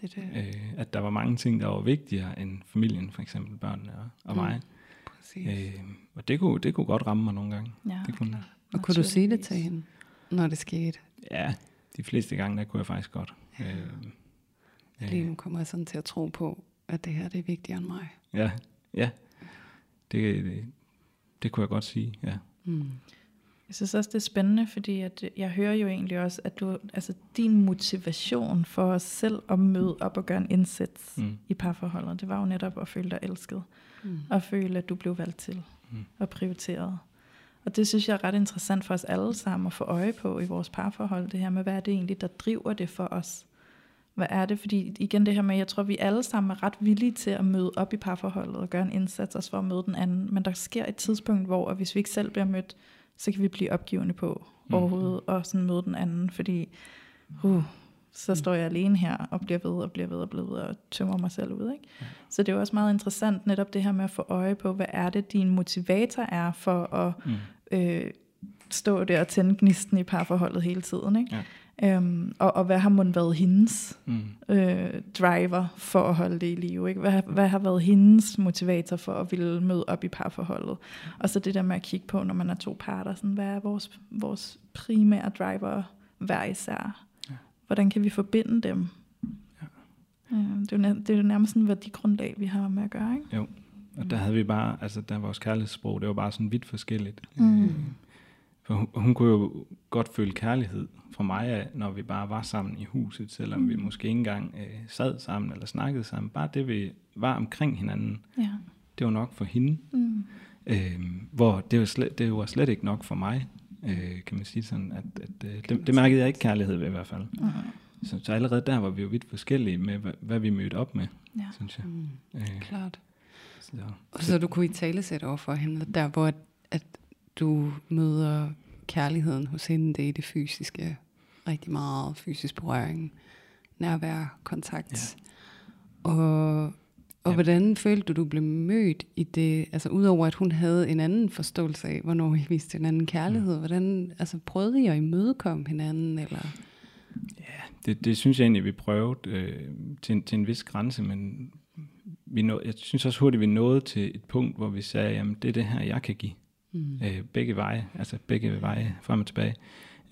Det er det. øh, at der var mange ting, der var vigtigere end familien, for eksempel børnene og, og Mm. mig. Præcis. Øh, og det kunne, det kunne godt ramme mig nogle gange. Ja. Det kunne, og kunne du sige det til hende, når det skete? ja, de fleste gange, der kunne jeg faktisk godt. Øh, Lige nu kommer jeg sådan til at tro på, at det her det er vigtigere end mig. Ja, ja. Det, det, det kunne jeg godt sige, ja. Mm. Jeg synes også, det er spændende, fordi at jeg hører jo egentlig også, at du, altså din motivation for os selv at møde op og gøre en indsats mm. I parforholdet, det var jo netop at føle dig elsket, Mm. og føle, at du blev valgt til Mm. og prioriteret. Og det synes jeg er ret interessant for os alle sammen at få øje på i vores parforhold, det her med, hvad er det egentlig, der driver det for os? Hvad er det? Fordi igen det her med, jeg tror, vi alle sammen er ret villige til at møde op i parforholdet og gøre en indsats også for at møde den anden. Men der sker et tidspunkt, hvor at hvis vi ikke selv bliver mødt, så kan vi blive opgivende på Mm. overhovedet og sådan møde den anden, fordi uh, så står jeg alene her og bliver ved og bliver ved og bliver ved og tømmer mig selv ud. Ikke? Så det er jo også meget interessant netop det her med at få øje på, hvad er det, din motivator er for at Mm. øh, stå der og tænde gnisten i parforholdet hele tiden. Ikke? Ja. Øhm, og, og hvad har mon været hendes Mm. øh, driver for at holde det i live? Ikke? Hvad, har- hvad har været hendes motivator for at ville møde op i parforholdet? Og så det der med at kigge på, når man er to parter, sådan, hvad er vores, vores primære driver hver især? Ja. Hvordan kan vi forbinde dem? Ja. Ja, det, er jo, nær- det er jo nærmest sådan en værdigrundlag, vi har med at gøre. Ikke? Og der havde vi bare, altså der vores kærlighedssprog, det var bare sådan vidt forskelligt. Mm. Øh, For hun, hun kunne jo godt føle kærlighed fra mig, af, når vi bare var sammen i huset, selvom mm. vi måske ikke engang øh, sad sammen eller snakkede sammen. Bare det, vi var omkring hinanden, Ja. det var nok for hende. Mm. Øh, hvor det var, slet, det var slet ikke nok for mig, øh, kan man sige sådan. At, at, øh, det, det mærkede jeg ikke kærlighed ved i hvert fald. Mm. Så, så allerede der var vi jo vidt forskellige med, hvad, hvad vi mødte op med, Ja. synes jeg. Mm. Øh, Klart. så, Og så du kunne i tale sætte over for hende, der hvor at, at du møder kærligheden hos hende, det er i det fysiske, rigtig meget fysisk berøring, nærvær, kontakt. Ja. Og, og Ja. hvordan følte du, du blev mødt i det, altså udover at hun havde en anden forståelse af, hvornår I viste hinanden kærlighed, mm. hvordan, altså prøvede I at imødekomme hinanden, eller? Det, det synes jeg egentlig, vi prøvede øh, til, en, til en vis grænse, men vi nå, jeg synes også hurtigt, vi nåede til et punkt, hvor vi sagde, jamen det er det her, jeg kan give. Mm. Øh, begge veje, altså begge veje frem og tilbage.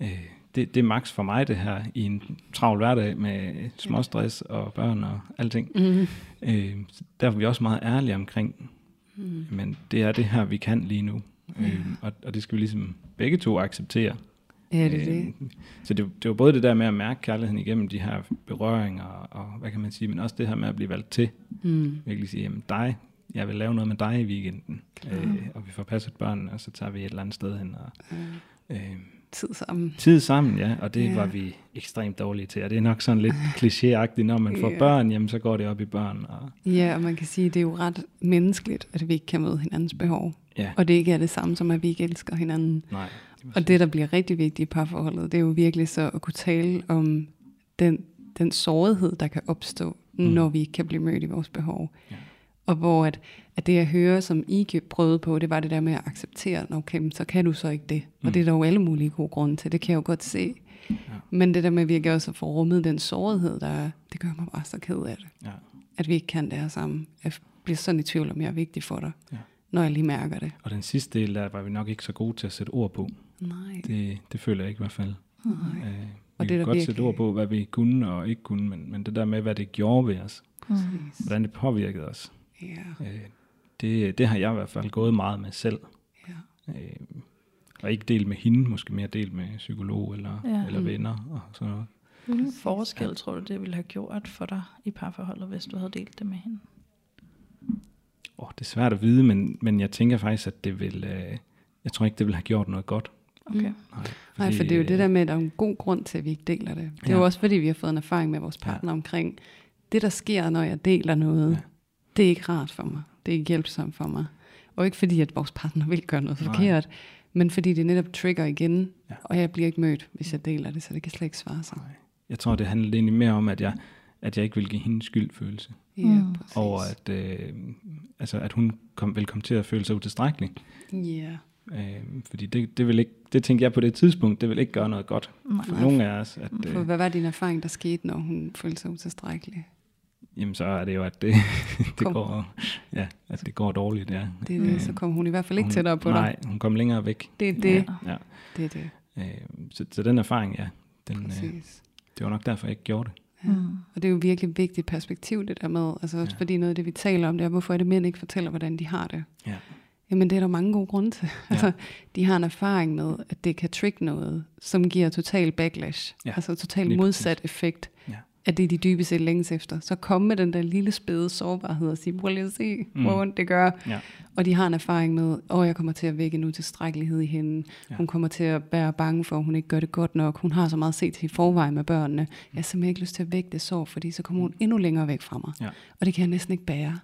Øh, det, det er maks for mig det her i en travl hverdag med småstress og børn og alting. Mm. Øh, der var vi også meget ærlige omkring, Mm. men det er det her, vi kan lige nu. Øh, og, og det skal vi ligesom begge to acceptere. Ja, det er det. Øh, Så det, det var både det der med at mærke kærligheden igennem de her berøringer, og hvad kan man sige, men også det her med at blive valgt til. Mm. Virkelig sige, jamen dig, jeg vil lave noget med dig i weekenden, øh, og vi får passet børnene, og så tager vi et eller andet sted hen. Og, øh, Tid sammen. tid sammen, ja, og det ja. var vi ekstremt dårlige til. Og det er nok sådan lidt klichéagtigt, når man får Ja. børn, jamen så går det op i børn. Og, Ja, og man kan sige, at det er jo ret menneskeligt, at vi ikke kan møde hinandens behov. ja, Og det ikke er det samme som, at vi ikke elsker hinanden. nej. Og det, der bliver rigtig vigtigt i parforholdet, det er jo virkelig så at kunne tale om den, den sårighed, der kan opstå, mm. når vi ikke kan blive mødt i vores behov. Ja. Og hvor at, at det, jeg hører, som I prøvede på, det var det der med at acceptere, "Nå, okay, så kan du så ikke det. Og Mm. det er der jo alle mulige gode grunde til, det kan jeg jo godt se. Ja. Men det der med virkelig også at få rummet den sårighed, der er, det gør mig bare så ked af det. Ja. At vi ikke kan det her sammen. Jeg bliver sådan i tvivl, om jeg er vigtig for dig, Ja. når jeg lige mærker det. Og den sidste del, der var vi nok ikke så gode til at sætte ord på. Nej. Det, det føler jeg ikke i hvert fald. Nej. Øh, vi Og det kan er der godt virkelig- sætte ord på, hvad vi kunne og ikke kunne, men, men det der med, hvad det gjorde ved os, Præcis. hvordan det påvirkede os, Ja, øh, det, det har jeg i hvert fald gået meget med selv. ja. Øh, og ikke delt med hende, måske mere delt med psykolog eller, Ja. ja. eller Mm. venner og sådan noget. Hvilken forskel tror du, det ville have gjort for dig i parforholdet, hvis du havde delt det med hende? Oh, det er svært at vide, men, men jeg tænker faktisk, at det vil, øh, jeg tror ikke, det vil have gjort noget godt. Okay. Nej, Nej, for det er jo det øh, der med, at der er en god grund til, at vi ikke deler det. Det er Ja. jo også fordi, vi har fået en erfaring med vores partner ja. omkring, det der sker, når jeg deler noget, ja. Det er ikke rart for mig. Det er ikke hjælpsomt for mig. Og ikke fordi, at vores partner vil gøre noget Nej. forkert, men fordi det netop trigger igen, ja. Og jeg bliver ikke mødt, hvis jeg deler det, så det kan slet ikke svare sig. Jeg tror, det handler egentlig mere om, at jeg, at jeg ikke vil give hende skyldfølelse. Ja, Mm. Over at, øh, altså, at hun kom, vil komme til at føle sig utilstrækkelig. Ja. Øh, fordi det, det, vil ikke, det tænkte jeg på det tidspunkt, det vil ikke gøre noget godt Nej. for nogen af os. At, For øh, hvad var din erfaring, der skete, når hun følte sig utilstrækkelig? Jamen så er det jo, at det, *laughs* det, Kom. går, ja, at det går dårligt. Ja. Det, er det, så kom hun i hvert fald ikke hun, tættere på Nej, dig. hun kom længere væk. Det er det. Ja. Ja. Det er det. Øh, så, så den erfaring, ja, den, øh, Præcis. det var nok derfor, jeg ikke gjorde det. Ja. Mm. Og det er jo virkelig vigtigt perspektiv, det der med. Altså også Ja. fordi noget af det, vi taler om, det er, hvorfor er det mænd ikke fortæller, hvordan de har det. Ja. Jamen det er der mange gode grunde til. Ja. Altså, de har en erfaring med, at det kan trigge noget, som giver total backlash. Ja, Altså total lige modsat effekt Ja. Af det, de dybest set længes efter. Så kom med den der lille spæde sårbarhed og sige, prøv lige at se, Mm. hvor ondt det gør. Ja. Og de har en erfaring med, åh, jeg kommer til at vække en utilstrækkelighed i hende. Ja. Hun kommer til at være bange for, at hun ikke gør det godt nok. Hun har så meget set til i forvejen med børnene. Jeg har simpelthen ikke lyst til at vække det sår, fordi så kommer hun endnu længere væk fra mig. Ja. Og det kan jeg næsten ikke bære.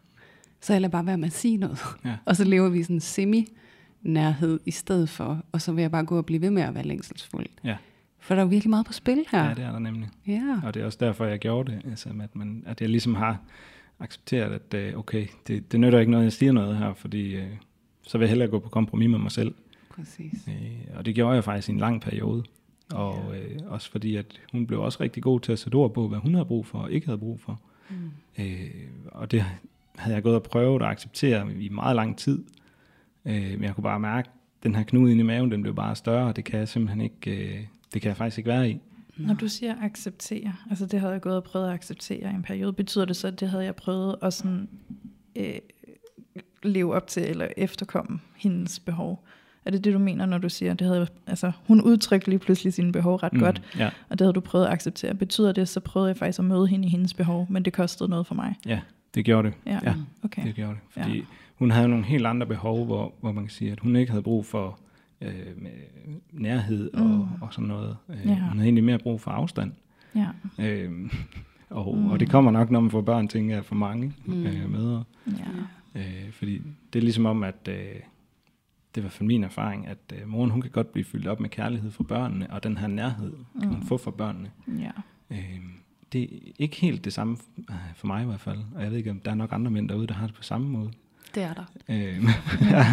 Så jeg lader bare være med at sige noget. Ja. *laughs* Og så lever vi sådan en semi-nærhed i stedet for. Og så vil jeg bare gå og blive ved med at være længselsfuld. Ja. For der er jo virkelig meget på spil her. ja, det er der nemlig. Ja. Og det er også derfor, jeg gjorde det. Altså, at, man, at jeg ligesom har accepteret, at øh, okay, det, det nytter ikke noget, jeg siger noget her, fordi øh, så vil jeg hellere gå på kompromis med mig selv. Præcis. Øh, og det gjorde jeg faktisk i en lang periode. Og øh, også fordi, at hun blev også rigtig god til at sætte ord på, hvad hun havde brug for og ikke havde brug for. Mm. Øh, og det havde jeg gået og prøvet at acceptere i meget lang tid. Øh, men jeg kunne bare mærke, at den her knude inde i maven, den blev bare større, og det kan jeg simpelthen ikke, øh, det kan jeg faktisk ikke være i. Når du siger acceptere, altså det havde jeg gået og prøvet at acceptere i en periode, betyder det så, at det havde jeg prøvet at sådan, øh, leve op til eller efterkomme hendes behov? Er det det, du mener, når du siger, at det havde, altså, hun udtrykte lige pludselig sine behov ret mm. godt, Ja, og det havde du prøvet at acceptere. Betyder det, så prøvede jeg faktisk at møde hende i hendes behov, men det kostede noget for mig? ja, det gjorde det. Ja, Ja, okay. det gjorde det. Ja. Fordi hun havde nogle helt andre behov, hvor, hvor man kan sige, at hun ikke havde brug for øh, med nærhed og, Mm. og sådan noget. Øh, Ja. Hun havde egentlig mere brug for afstand. Ja, Øh, og, Mm. og det kommer nok, når man får børn, tænker jeg, for mange Mm. øh, mødre. ja. Øh, fordi det er ligesom om, at øh, det var fald min erfaring, at øh, moren hun kan godt blive fyldt op med kærlighed for børnene, og den her nærhed kan hun Mm. få for børnene. ja. Øh, det er ikke helt det samme øh, for mig i hvert fald, og jeg ved ikke, om der er nok andre mænd derude, der har det på samme måde. Det er der. Øh, ja.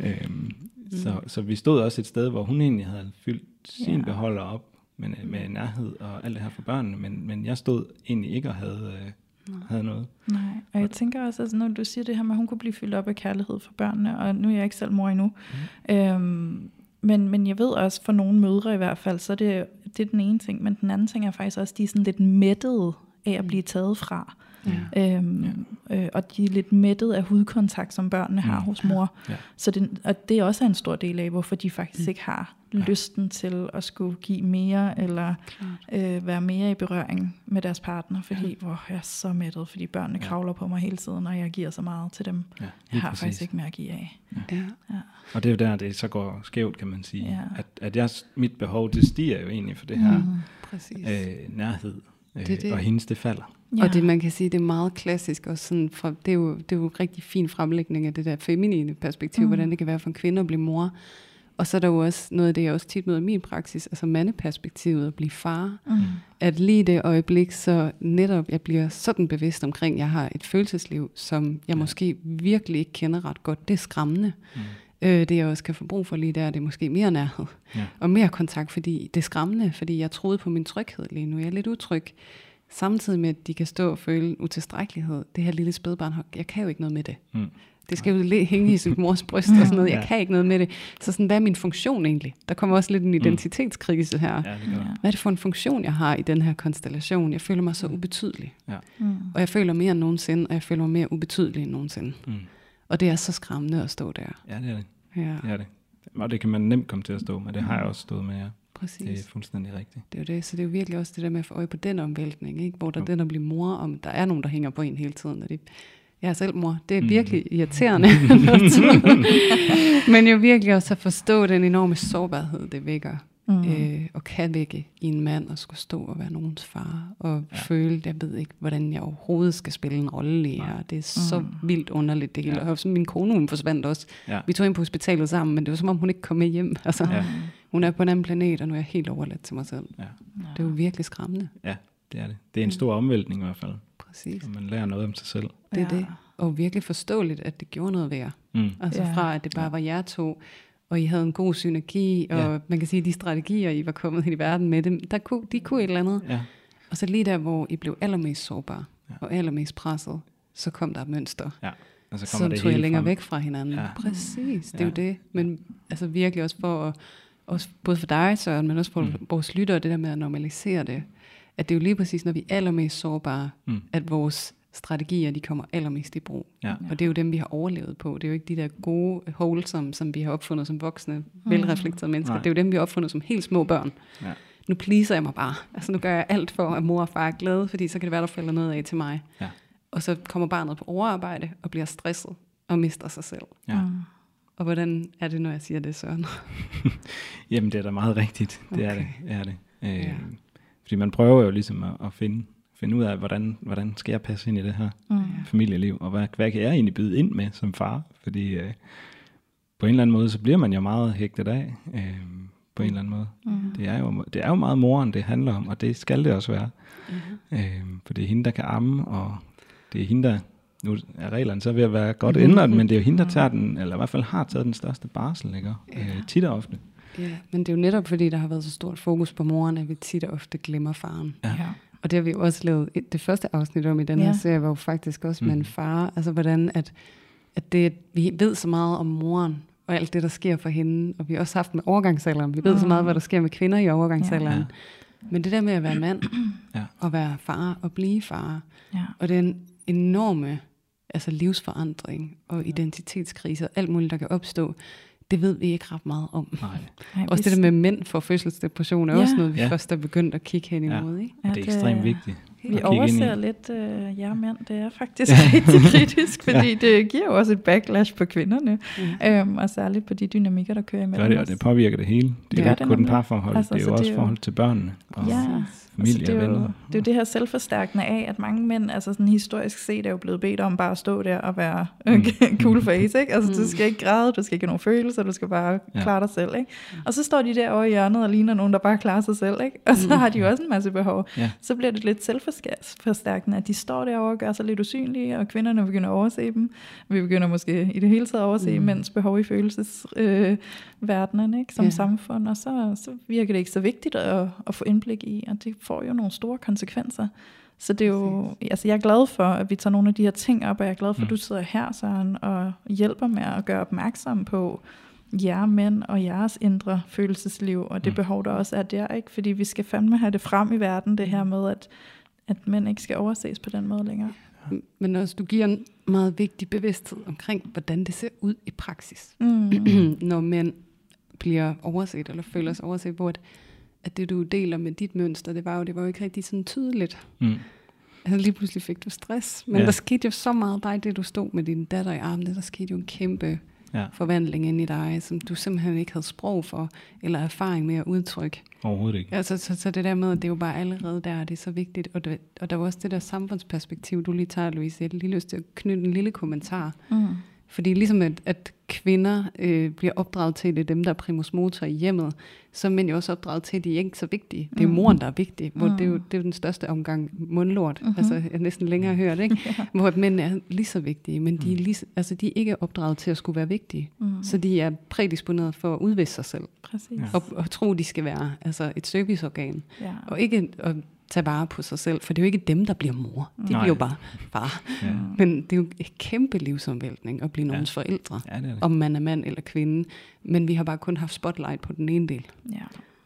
*laughs* øh, så, så vi stod også et sted, hvor hun egentlig havde fyldt sin Ja. beholder op med, med nærhed og alt det her for børnene, men, men jeg stod egentlig ikke og havde, øh, havde noget. Nej, og jeg tænker også, altså, når du siger det her med, at hun kunne blive fyldt op af kærlighed for børnene, og nu er jeg ikke selv mor endnu, mm. øhm, men, men jeg ved også, for nogle mødre i hvert fald, så det, det er den ene ting, men den anden ting er faktisk også, de er sådan lidt mættede af at blive taget fra. Ja. Øhm, øh, og de er lidt mættet af hudkontakt, som børnene har Mm. hos mor. Ja. Så det, og det er også en stor del af, hvorfor de faktisk Mm. ikke har Ja. lysten til at skulle give mere, eller øh, være mere i berøring med deres partner, fordi hvor jeg er så mættet, fordi børnene Ja. kravler på mig hele tiden, og jeg giver så meget til dem. Ja, Jeg har præcis. faktisk ikke mere at give af. Ja. Og det er jo der, det så går skævt, kan man sige. Ja. At, at jeg, mit behov, det stiger jo egentlig for det her Mm. Præcis. øh, nærhed. Øh, Det det. Og hendes, det falder. Ja. Og det man kan sige, det er meget klassisk også sådan fra, det er jo det er jo en rigtig fin fremlægning af det der feminine perspektiv, Mm. hvordan det kan være for en kvinde at blive mor. Og så er der jo også noget af det, jeg også tit møder i min praksis, altså mandeperspektivet at blive far. Mm. At lige det øjeblik, så netop jeg bliver sådan bevidst omkring, at jeg har et følelsesliv, som jeg Ja. måske virkelig ikke kender ret godt. Det er skræmmende. Mm. Øh, det jeg også kan få brug for lige der, det er måske mere nærhed Ja. og mere kontakt, fordi det er skræmmende, fordi jeg troede på min tryghed lige nu. Jeg er lidt utryg. Samtidig med, at de kan stå og føle utilstrækkelighed. Det her lille spædbarn, jeg kan jo ikke noget med det. Mm. Det skal jo le- hænge i sin mors bryst og sådan noget. Jeg Ja. kan ikke noget med det. Så sådan, hvad er min funktion egentlig? Der kommer også lidt en identitetskrise her. Ja, det gør Ja. Hvad er det for en funktion, jeg har i den her konstellation? Jeg føler mig så ubetydelig. Mm. Og jeg føler mere end nogensinde, og jeg føler mig mere ubetydelig end nogensinde. Mm. Og det er så skræmmende at stå der. Ja, det er det. Ja, det er det. Og det kan man nemt komme til at stå med. Det har jeg også stået med, ja. præcis. Det er fuldstændig rigtigt. Det er jo det, så det er jo virkelig også det der med at få øje på den omvæltning, ikke? hvor der Jo. er den at blive mor, om der er nogen, der hænger på en hele tiden. Og det, jeg er selv mor, det er Mm. virkelig irriterende. *laughs* Men jo virkelig også at forstå den enorme sårbarhed, det vækker, Mm. øh, og kan vække i en mand at skulle stå og være nogens far, og Ja. ja. føle, jeg ved ikke, hvordan jeg overhovedet skal spille en rolle i her. Det er så Mm. vildt underligt det hele. Ja. Og så min kone, hun forsvandt også. Ja. Vi tog ind på hospitalet sammen, men det var som om, hun ikke kom med hjem. *laughs* Altså, Ja. Hun er på en anden planet, og nu er jeg helt overladt til mig selv. Ja. Det er jo virkelig skræmmende. ja, det er det. Det er en stor omvæltning i hvert fald. Præcis. Og man lærer noget om sig selv. Det er Ja. det. Og virkelig forståeligt, at det gjorde noget ved jer. Mm. Altså Ja. fra, at det bare var jer to, og I havde en god synergi, og Ja. man kan sige, at de strategier, I var kommet i verden med, dem, der kunne, de kunne et eller andet. Ja. Og så lige der, hvor I blev allermest sårbare, Ja. og allermest presset, så kom der et mønster. ja. Og så Så kommer det tog jeg længere frem. væk fra hinanden. Ja. Præcis, det er Ja. jo det. Men altså virkelig også for at, også både for dig, Søren, men også for mm. vores lyttere, det der med at normalisere det. At det er jo lige præcis, når vi er allermest sårbare, Mm. at vores strategier, de kommer allermest i brug. Ja. Og det er jo dem, vi har overlevet på. Det er jo ikke de der gode, wholesome, som vi har opfundet som voksne, velreflekterede mennesker. Nej. Det er jo dem, vi har opfundet som helt små børn. Ja. Nu pleaser jeg mig bare. Altså nu gør jeg alt for, at mor og far er glade, fordi så kan det være, der falder noget af til mig. Ja. Og så kommer barnet på overarbejde og bliver stresset og mister sig selv. Ja. Mm. Og hvordan er det, når jeg siger det, Søren? *laughs* Jamen, det er da meget rigtigt. Det er Okay. det. det, er det. Øh, Ja. Fordi man prøver jo ligesom at, at finde, finde ud af, hvordan, hvordan skal jeg passe ind i det her Mm. familieliv, og hvad, hvad kan jeg egentlig byde ind med som far? Fordi øh, på en eller anden måde, så bliver man jo meget hægtet af, øh, på en eller anden måde. Mm. Det er, jo, det er jo meget moren, det handler om, og det skal det også være. Ja. Øh, for det er hende, der kan amme, og det er hende, der... Nu er reglerne så ved at være godt ændret, men det er jo hende, der tager den, eller i hvert fald har taget den største barsel, ikke? Øh, tit og ofte. ja, men det er jo netop, fordi der har været så stort fokus på moren, at vi tit og ofte glemmer faren. Ja. Og det har vi jo også lavet et- det første afsnit om i den Ja. her serie, var jo faktisk også med Mm. en far. Altså hvordan, at, at det, vi ved så meget om moren, og alt det, der sker for hende. Og vi har også haft med overgangsalderen. Vi ved så Mm. meget, hvad der sker med kvinder i overgangsalderen. Ja. Men det der med at være mand, Ja. og være far, og blive far, Ja. og den enorme altså livsforandring, og identitetskrise, og alt muligt, der kan opstå, det ved vi ikke ret meget om. Nej. Ej, Også det der med mænd for fødselsdepression er Ja. også noget, vi Ja. først er begyndt at kigge hen Ja. imod. Ikke? Og det er ekstremt vigtigt. Vi overser lidt øh, jer mænd. Det er faktisk *laughs* rigtig kritisk, fordi ja. det giver jo også et backlash på kvinderne. Mm. Øhm, og særligt på de dynamikker, der kører imellem Gør det, og os. det påvirker det hele. Det Det er jo ikke det kun parforhold, Altså, det er jo det også er jo- forhold til børnene og Ja. Familie altså, det, og er jo, venner. det er jo det her selvforstærkende af, at mange mænd, altså sådan historisk set, er jo blevet bedt om bare at stå der og være mm. *laughs* cool face, ikke? Altså, du Mm. skal ikke græde, du skal ikke have nogen følelser, du skal bare Ja. klare dig selv, ikke? Og så står de der over i hjørnet og ligner nogen, der bare klarer sig selv, ikke? Og så Mm. har de jo også en masse behov. Ja. Så bliver det lidt selvforstærkende, at de står derovre og gør sig lidt usynlige, og kvinderne begynder at overse dem. Vi begynder måske i det hele taget at overse Mm. mænds behov i følelsesverdenen, øh, ikke? som Ja. samfund, og så, så virker det ikke så vigtigt at, at få indblik i, og det får jo nogle store konsekvenser. Så det er jo, altså jeg er glad for, at vi tager nogle af de her ting op, og jeg er glad for, at Mm. du sidder her, Søren, og hjælper med at gøre opmærksom på jer mænd og jeres indre følelsesliv, og det Mm. behov, der også er der, ikke? Fordi vi skal fandme have det frem i verden, det her med, at, at mænd ikke skal overses på den måde længere. Men også, du giver en meget vigtig bevidsthed omkring, hvordan det ser ud i praksis. Mm. *clears throat* Når mænd bliver overset, eller føler sig overset, hvor at, at det du deler med dit mønster, det var jo, det var jo ikke rigtig sådan tydeligt. Mm. Altså lige pludselig fik du stress. Men Ja. der skete jo så meget bare i det, du stod med din datter i armene. Der skete jo en kæmpe Ja, forvandling ind i dig, som du simpelthen ikke havde sprog for, eller erfaring med at udtrykke. overhovedet ikke. Altså, så, så det der med, at det er jo bare allerede der, det er så vigtigt. Og, det, og der var også det der samfundsperspektiv, du lige tager, Louise. Jeg har lige lyst til at knytte en lille kommentar. Mm. Fordi ligesom at, at kvinder øh, bliver opdraget til, at det er dem, der er primus motor i hjemmet, så er mænd jo også opdraget til, at de er ikke så vigtige. Det er Mm. moren, der er vigtig. Hvor Mm. det, er jo, det er jo den største omgang mundlort. Mhm. Mm-hmm. Altså, jeg har næsten længere hørt, ikke? *laughs* Hvor at mænd er lige så vigtige, men de er, lige, så- altså, de er ikke opdraget til at skulle være vigtige. Mm. Så de er prædisponeret for at udvise sig selv. Præcis. Ja. Og, og tro, de skal være altså et serviceorgan. Ja. Og ikke at tage vare på sig selv, for det er jo ikke dem, der bliver mor. De Nej. bliver jo bare far. Ja. Men det er jo et kæmpe livsomvæltning at blive nogens forældre. ja, det er det. Om man er mand eller kvinde. Men vi har bare kun haft spotlight på den ene del. Ja.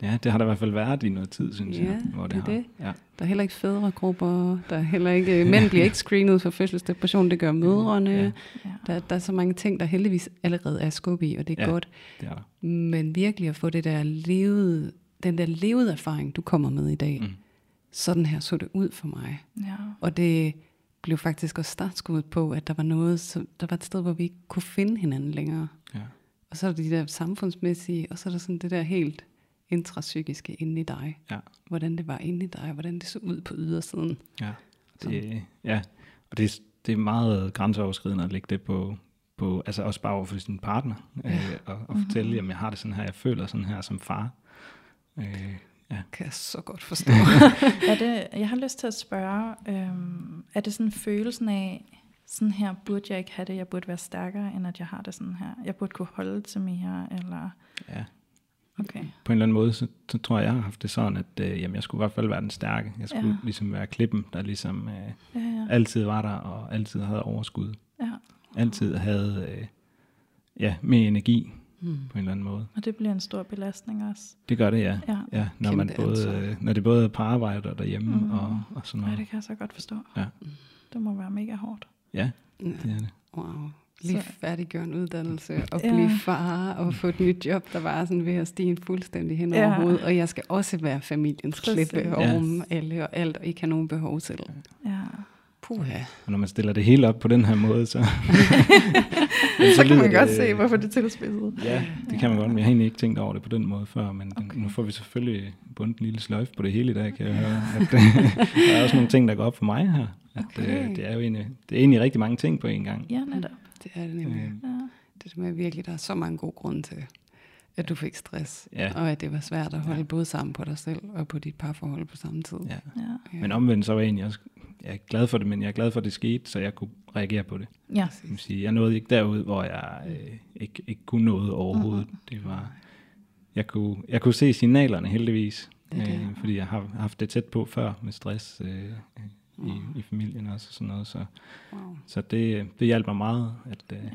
Ja, det har der i hvert fald været i noget tid, synes Ja, jeg. Hvor det er har. det. Ja. Der er heller ikke fædregrupper. Der er heller ikke, mænd bliver ikke screenet for fødselsdepression. Det gør mødrene. Ja. Ja. Der, der er så mange ting, der heldigvis allerede er skub i, og det er Ja. godt. Det er der. Men virkelig at få det der levede, den der levede erfaring, du kommer med i dag. Mm. Sådan her så det ud for mig. Ja. Og det blev faktisk også startskuddet på, at der var noget, som, der var et sted, hvor vi ikke kunne finde hinanden længere. Ja. Og så er der de der samfundsmæssige, og så er der sådan det der helt intrapsykiske inde i dig. Ja. Hvordan det var inde i dig, og hvordan det så ud på ydersiden. Ja, det, ja. og det, er- det er meget grænseoverskridende at lægge det på, på altså også bare over for sin partner, ja. øh, og, og Mhm. fortælle, jamen jeg har det sådan her, jeg føler sådan her som far. Øh, ja. Kan jeg så godt forstå. *laughs* Er det, jeg har lyst til at spørge, øhm, er det sådan følelsen af, sådan her burde jeg ikke have det, jeg burde være stærkere, end at jeg har det sådan her? Jeg burde kunne holde til mere, eller... ja. Okay. På en eller anden måde, så, så tror jeg, jeg har haft det sådan, at øh, jamen, jeg skulle i hvert fald være den stærke. Jeg skulle Ja. ligesom være klippen, der ligesom øh, Ja, ja. altid var der, og altid havde overskud. ja. Altid havde øh, ja, mere energi Hmm. på en eller anden måde. Og det bliver en stor belastning også. Det gør det, ja. Ja. ja når, Kæmpe man både, ansvar. øh, når det både er på arbejde og derhjemme mm. og, og sådan noget. det kan jeg så godt forstå. Ja. Det må være mega hårdt. Ja, Ja. det er det. Wow. Lige Så- færdiggøre en uddannelse, og Ja. blive far, og få et nyt job, der var sådan ved at stige fuldstændig hen over Ja. hovedet. Og jeg skal også være familiens Præcis. klippe Ja. om alle og alt, og ikke have nogen behov selv. Ja. Puha. Og når man stiller det hele op på den her måde, så... *laughs* Så kan lyder man godt det- se, hvorfor det tilspidset. Ja, det kan man godt, men jeg har egentlig ikke tænkt over det på den måde før, men Okay. nu får vi selvfølgelig bundet en lille sløjfe på det hele i dag, kan jeg høre. At, øh, *laughs* der er også nogle ting, der går op for mig her. At, Okay. øh, det er jo egentlig, det er egentlig rigtig mange ting på en gang. Ja, netop. Det er det nemlig. Øh, Ja. Det er med virkelig, der er så mange gode grunde til, at du fik stress. Ja. Og at det var svært at holde Ja. både sammen på dig selv og på dit parforhold på samme tid. ja. Ja. Men omvendt så var jeg egentlig også jeg er glad for det, men jeg er glad for, at det skete, så jeg kunne reagere på det. ja. Jeg, sige, jeg nåede ikke derud, hvor jeg øh, ikke, ikke kunne noget overhovedet. Det var, jeg, kunne, jeg kunne se signalerne heldigvis, Det det. øh, fordi jeg har haft det tæt på før med stress øh, øh, i, i familien også og sådan noget. Så, Wow. så det, det hjalp mig meget, at, øh, ja.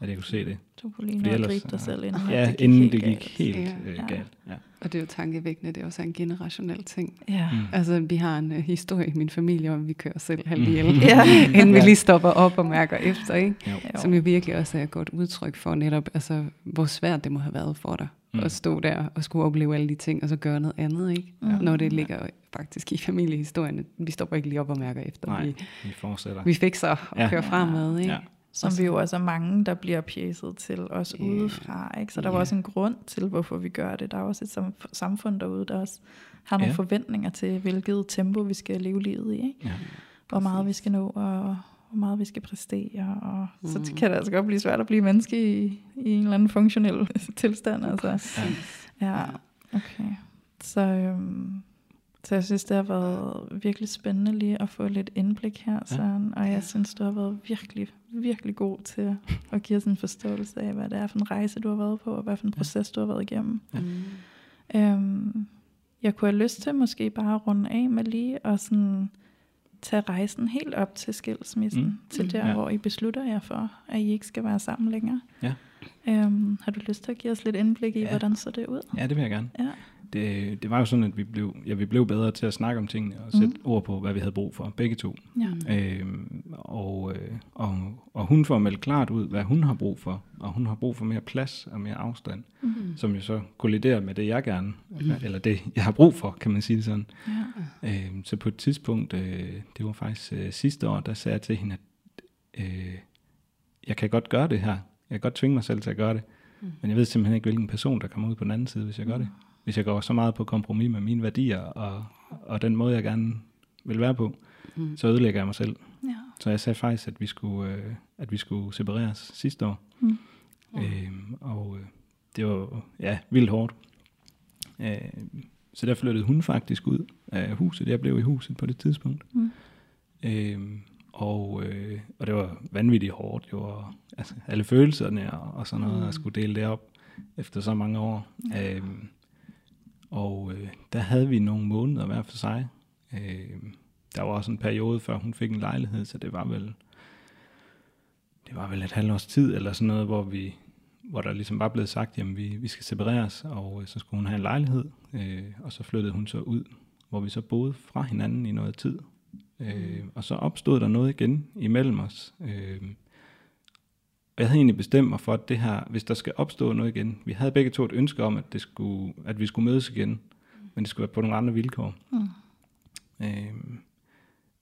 at jeg kunne se det. Du kunne lige nå gribe dig øh, selv, inden, Ja, det gik inden helt det gik galt. helt Ja. øh, galt. Ja. Og det er jo tankevækkende, det er også en generationel ting. Ja. Mm. Altså, vi har en uh, historie i min familie om, vi kører selv halv ihjel, Mm. Ja. *laughs* inden vi lige stopper op og mærker efter, ikke? Jo. Som jo virkelig også er et godt udtryk for netop, altså, hvor svært det må have været for dig. Mm. At stå der og skulle opleve alle de ting, og så gøre noget andet, ikke? Mm. Når det ligger faktisk i familiehistorien. Vi stopper ikke lige op og mærker efter. Nej, Vi, vi fortsætter. vi fikser og Ja. kører fremad, ikke? Ja. Som vi jo også er mange, der bliver pjæset til os Ja. udefra. Ikke? Så der var Ja. også en grund til, hvorfor vi gør det. Der er også et sam- samfund derude, der også har nogle Ja. forventninger til, hvilket tempo vi skal leve livet i. Ikke? Ja. Hvor meget vi skal nå, og hvor meget vi skal præstere. Og mm. Så kan det altså godt blive svært at blive menneske i, i en eller anden funktionel *laughs* tilstand. Altså. Ja, okay. Så, øhm, så jeg synes, det har været virkelig spændende lige at få lidt indblik her, Søren. Og jeg synes, du har været virkelig, virkelig god til at give os en forståelse af, hvad det er for en rejse, du har været på, og hvad for en proces, du har været igennem. Mm. Øhm, jeg kunne have lyst til måske bare at runde af med lige at sådan tage rejsen helt op til skilsmissen, mm. Mm. til der, Ja. hvor I beslutter jer for, at I ikke skal være sammen længere. Ja. Øhm, har du lyst til at give os lidt indblik i, Ja. hvordan så det ud? ja, det vil jeg gerne. Ja. Det, det var jo sådan, at vi blev, ja, vi blev bedre til at snakke om tingene og sætte mm. ord på, hvad vi havde brug for, begge to. Ja. Øhm, og, øh, og, og hun får meldt klart ud, hvad hun har brug for, og hun har brug for mere plads og mere afstand, mm. som jo så kolliderer med det, jeg gerne, mm. eller det, jeg har brug for, kan man sige det sådan. Ja. Øhm, så på et tidspunkt, øh, det var faktisk øh, sidste år, der sagde jeg til hende, at øh, jeg kan godt gøre det her. Jeg kan godt tvinge mig selv til at gøre det. Mm. Men jeg ved simpelthen ikke, hvilken person, der kommer ud på den anden side, hvis jeg gør det. Hvis jeg går så meget på kompromis med mine værdier, og, og den måde, jeg gerne vil være på, mm. så ødelægger jeg mig selv. Ja. Så jeg sagde faktisk, at vi skulle, øh, at vi skulle separeres sidste år. Mm. Øhm, og øh, det var ja, vildt hårdt. Øh, så der flyttede hun faktisk ud af huset. Jeg blev i huset på det tidspunkt. Mm. Øhm, og, øh, og det var vanvittigt hårdt. Jo, og, altså, alle følelserne og, og sådan noget, mm. at skulle dele det op efter så mange år. Mm. Øhm, og øh, der havde vi nogle måneder hver for sig. Øhm, der var også en periode, før hun fik en lejlighed, så det var vel det var vel et halvt års tid, eller sådan noget, hvor vi hvor der ligesom var blevet sagt, jamen vi, vi skal separeres, og øh, så skulle hun have en lejlighed, øh, og så flyttede hun så ud, hvor vi så boede fra hinanden i noget tid. Øh, og så opstod der noget igen imellem os. Øh, og jeg havde egentlig bestemt mig for, at det her, hvis der skal opstå noget igen, vi havde begge to et ønske om, at, det skulle, at vi skulle mødes igen, men det skulle være på nogle andre vilkår. Mm. Øh,